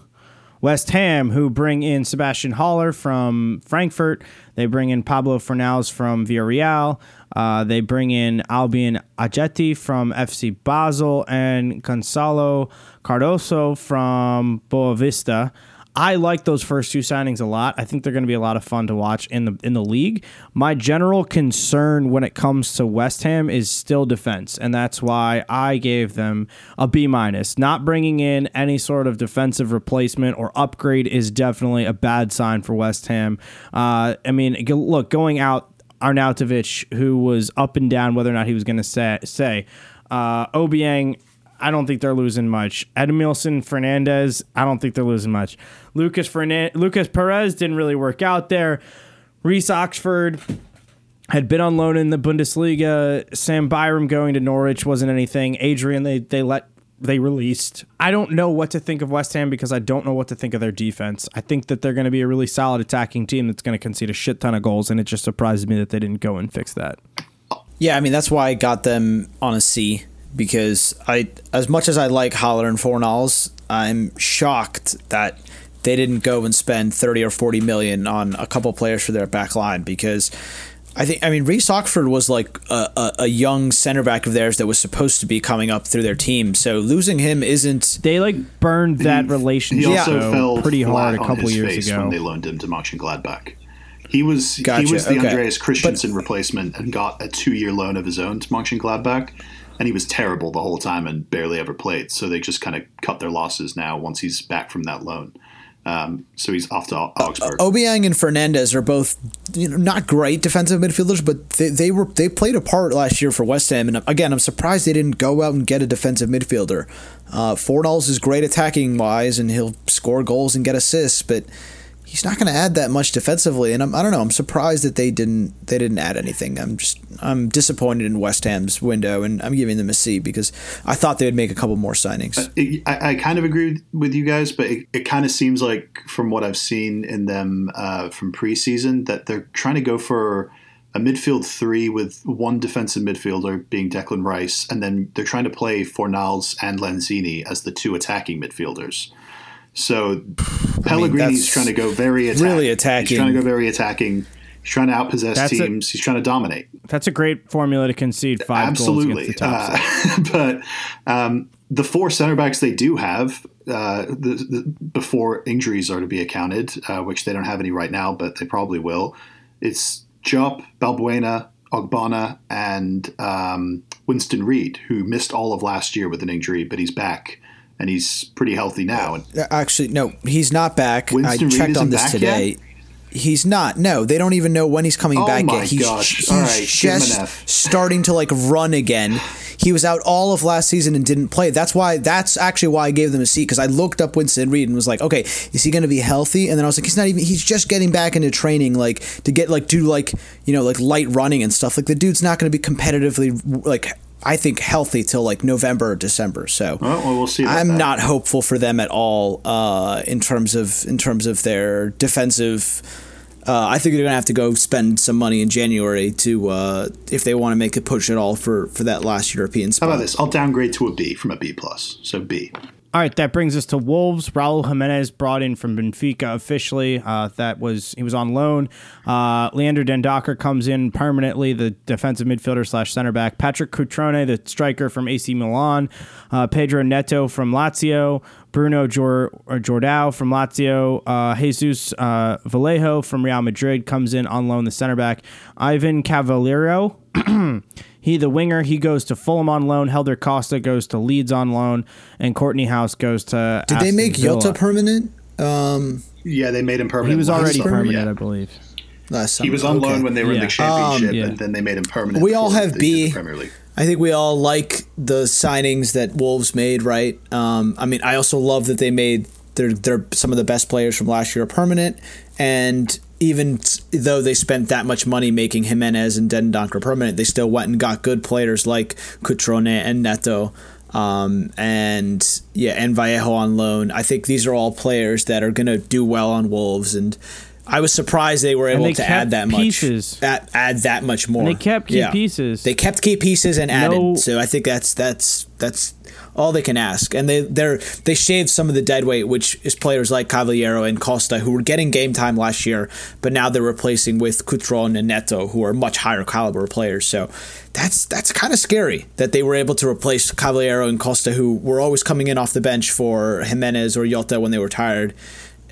West Ham, who bring in Sebastian Haller from Frankfurt. They bring in Pablo Fornals from Villarreal. Uh, they bring in Albion Ajeti from FC Basel and Gonzalo Cardoso from Boavista. I like those first two signings a lot. I think they're going to be a lot of fun to watch in the in the league. My general concern when it comes to West Ham is still defense, and that's why I gave them a B minus. Not bringing in any sort of defensive replacement or upgrade is definitely a bad sign for West Ham. Uh, I mean, look, going out Arnautovic, who was up and down whether or not he was going to say say uh, Obiang. I don't think they're losing much. Edimilson Fernandes, I don't think they're losing much. Lucas Fernan- Lucas Perez didn't really work out there. Reece Oxford had been on loan in the Bundesliga. Sam Byram going to Norwich wasn't anything. Adrian they they let they released. I don't know what to think of West Ham because I don't know what to think of their defense. I think that they're going to be a really solid attacking team that's going to concede a shit ton of goals, and it just surprises me that they didn't go and fix that. Yeah, I mean that's why I got them on a C because I, as much as I like Haller and Fornals, I'm shocked that they didn't go and spend thirty or forty million on a couple players for their back line because. I think I mean Reece Oxford was like a, a, a young center back of theirs that was supposed to be coming up through their team. So losing him isn't They like burned that mm. relationship He also so fell pretty hard a couple his years face ago. when they loaned him to Mönchengladbach. He was Gotcha, he was the okay. Andreas Christensen replacement and got a two year loan of his own to Mönchengladbach, and he was terrible the whole time and barely ever played. So they just kind of cut their losses now once he's back from that loan. Um, so he's off to Augsburg. Obiang and Fernandes are both you know not great defensive midfielders, but they, they were they played a part last year for West Ham. And again, I'm surprised they didn't go out and get a defensive midfielder. Uh, Fornals is great attacking wise, and he'll score goals and get assists, but he's not going to add that much defensively. And I'm, I don't know. I'm surprised that they didn't they didn't add anything. I'm just I'm disappointed in West Ham's window, and I'm giving them a C because I thought they would make a couple more signings. It, I, I kind of agree with- with you guys, but it, it kind of seems like from what I've seen in them uh, from preseason that they're trying to go for a midfield three with one defensive midfielder being Declan Rice, and then they're trying to play Fornals and Lanzini as the two attacking midfielders. So Pellegrini's that's trying to go very attacking. really attacking. He's trying to go very attacking. He's trying to outpossess That's a- teams. He's trying to dominate. That's a great formula to concede five Absolutely. goals against the top. Uh, but um, the four center backs they do have, uh, the, the, before injuries are to be accounted, uh, which they don't have any right now, but they probably will, it's Diop, Balbuena, Ogbonna, and um, Winston Reid, who missed all of last year with an injury, but he's back and he's pretty healthy now. Uh, actually, no, he's not back. Winston I checked on this today. He's not. No, they don't even know when he's coming Oh back my yet. He's, gosh. he's All right, give him an just starting to like run again. He was out all of last season and didn't play. That's why. That's actually why I gave them a seat because I looked up Winston Reid and was like, okay, is he going to be healthy? And then I was like, he's not even. He's just getting back into training, like to get like do like you know like light running and stuff. Like the dude's not going to be competitively like. I think healthy till like November or December. So well, well, see. I'm not hopeful for them at all uh, in terms of in terms of their defensive. Uh, I think they're gonna have to go spend some money in January to uh, if they want to make a push at all for for that last European spot. How about this? I'll downgrade to a B from a B plus. So B. All right, that brings us to Wolves. Raul Jimenez brought in from Benfica officially. Uh, that was he was on loan. Uh, Leander Dendoncker comes in permanently, the defensive midfielder slash center back. Patrick Cutrone, the striker from AC Milan. Uh, Pedro Neto from Lazio. Bruno Jor- Jordao from Lazio. Uh, Jesus uh, Vallejo from Real Madrid comes in on loan, the center back. Ivan Cavaleiro. He, the winger, he goes to Fulham on loan. Helder Costa goes to Leeds on loan, and Kortney Hause goes to. Did they make Villa. Jota permanent? Um, Yeah, they made him permanent. He was already summer, permanent, yeah. I believe. last summer. He was on Okay. loan when they were in the championship, Um, yeah. and then they made him permanent. We all have the, B. the Premier League. I think we all like the signings that Wolves made, right? Um, I mean, I also love that they made their their some of the best players from last year permanent, and even though they spent that much money making Jimenez and Dendoncker permanent, they still went and got good players like Cutrone and Neto. Um, and yeah, and Vallejo on loan. I think these are all players that are going to do well on Wolves, and I was surprised they were able they to add that much, pieces. add, add that much more. they kept key pieces. They kept key pieces and added. No- So I think that's that's that's all they can ask. And they they're they shaved some of the dead weight, which is players like Cavaleiro and Costa who were getting game time last year, but now they're replacing with Cutrone and Neto, who are much higher caliber players. So that's that's kind of scary that they were able to replace Cavaleiro and Costa, who were always coming in off the bench for Jimenez or Jota when they were tired.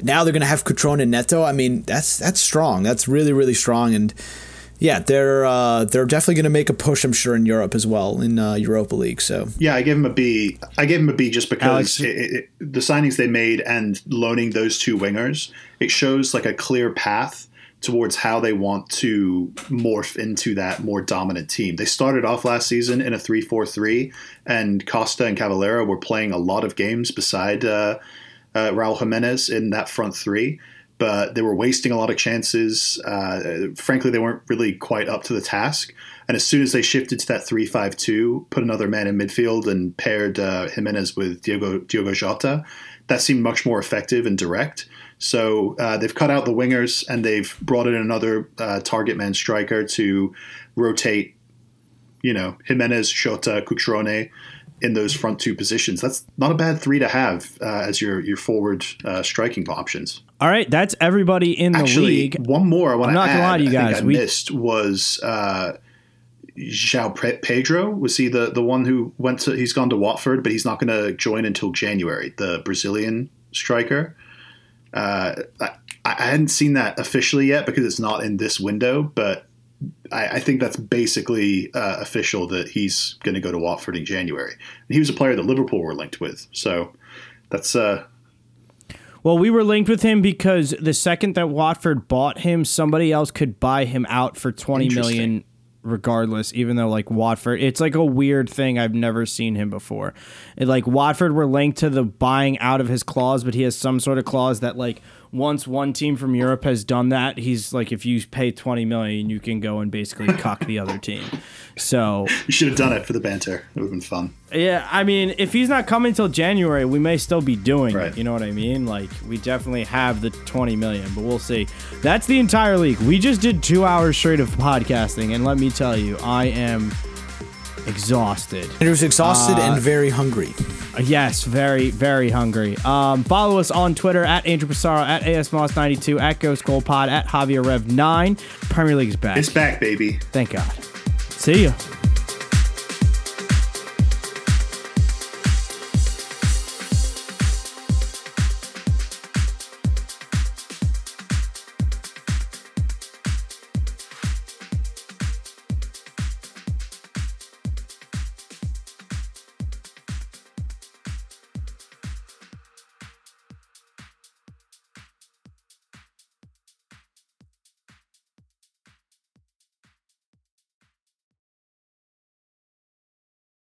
Now they're going to have Cutrone and Neto. I mean, that's that's strong. That's really really strong and. Yeah, they're uh, they're definitely going to make a push, I'm sure, in Europe as well in uh, Europa League. So Yeah, I gave him a B. I gave him a B just because it, it, it- the signings they made and loaning those two wingers, it shows like a clear path towards how they want to morph into that more dominant team. They started off last season in a 3-4-3 and Costa and Cavaleiro were playing a lot of games beside uh, uh, Raul Jimenez in that front three, but they were wasting a lot of chances. Uh, frankly, they weren't really quite up to the task. And as soon as they shifted to that 3 5 2, put another man in midfield and paired uh, Jimenez with Diogo, Diogo Jota, that seemed much more effective and direct. So uh, they've cut out the wingers and they've brought in another uh, target man striker to rotate, you know, Jimenez, Jota, Cutrone in those front two positions. That's not a bad three to have uh, as your your forward uh, striking options. All right, that's everybody in the Actually, league. one more I want I'm not add. gonna lie to you guys, I we- missed was uh, João Pedro. Was he the the one who went to? He's gone to Watford, but he's not going to join until January. The Brazilian striker. Uh, I, I hadn't seen that officially yet because it's not in this window, but I, I think that's basically uh, official that he's going to go to Watford in January. And he was a player that Liverpool were linked with, so that's uh, Well, we were linked with him because the second that Watford bought him, somebody else could buy him out for twenty million regardless, even though like Watford it's like a weird thing. I've never seen him before. It, like Watford were linked to the buying out of his clause, but he has some sort of clause that like once one team from Europe has done that, he's like if you pay twenty million, you can go and basically cock the other team. So you should have done it for the banter. It would have been fun. yeah, I mean, if he's not coming till January, we may still be doing Right. it. You know what I mean? Like, we definitely have the 20 million, but we'll see. That's the entire league. We just did two hours straight of podcasting, and let me tell you, I am exhausted. Andrew's exhausted Uh, and very hungry. Yes, very, very hungry. Um, follow us on Twitter at Andrew Passaro, at ASMoss92, at Ghost Gold Pod, at Javier Rev 9. Premier League's back. It's back, baby. Thank God. See ya.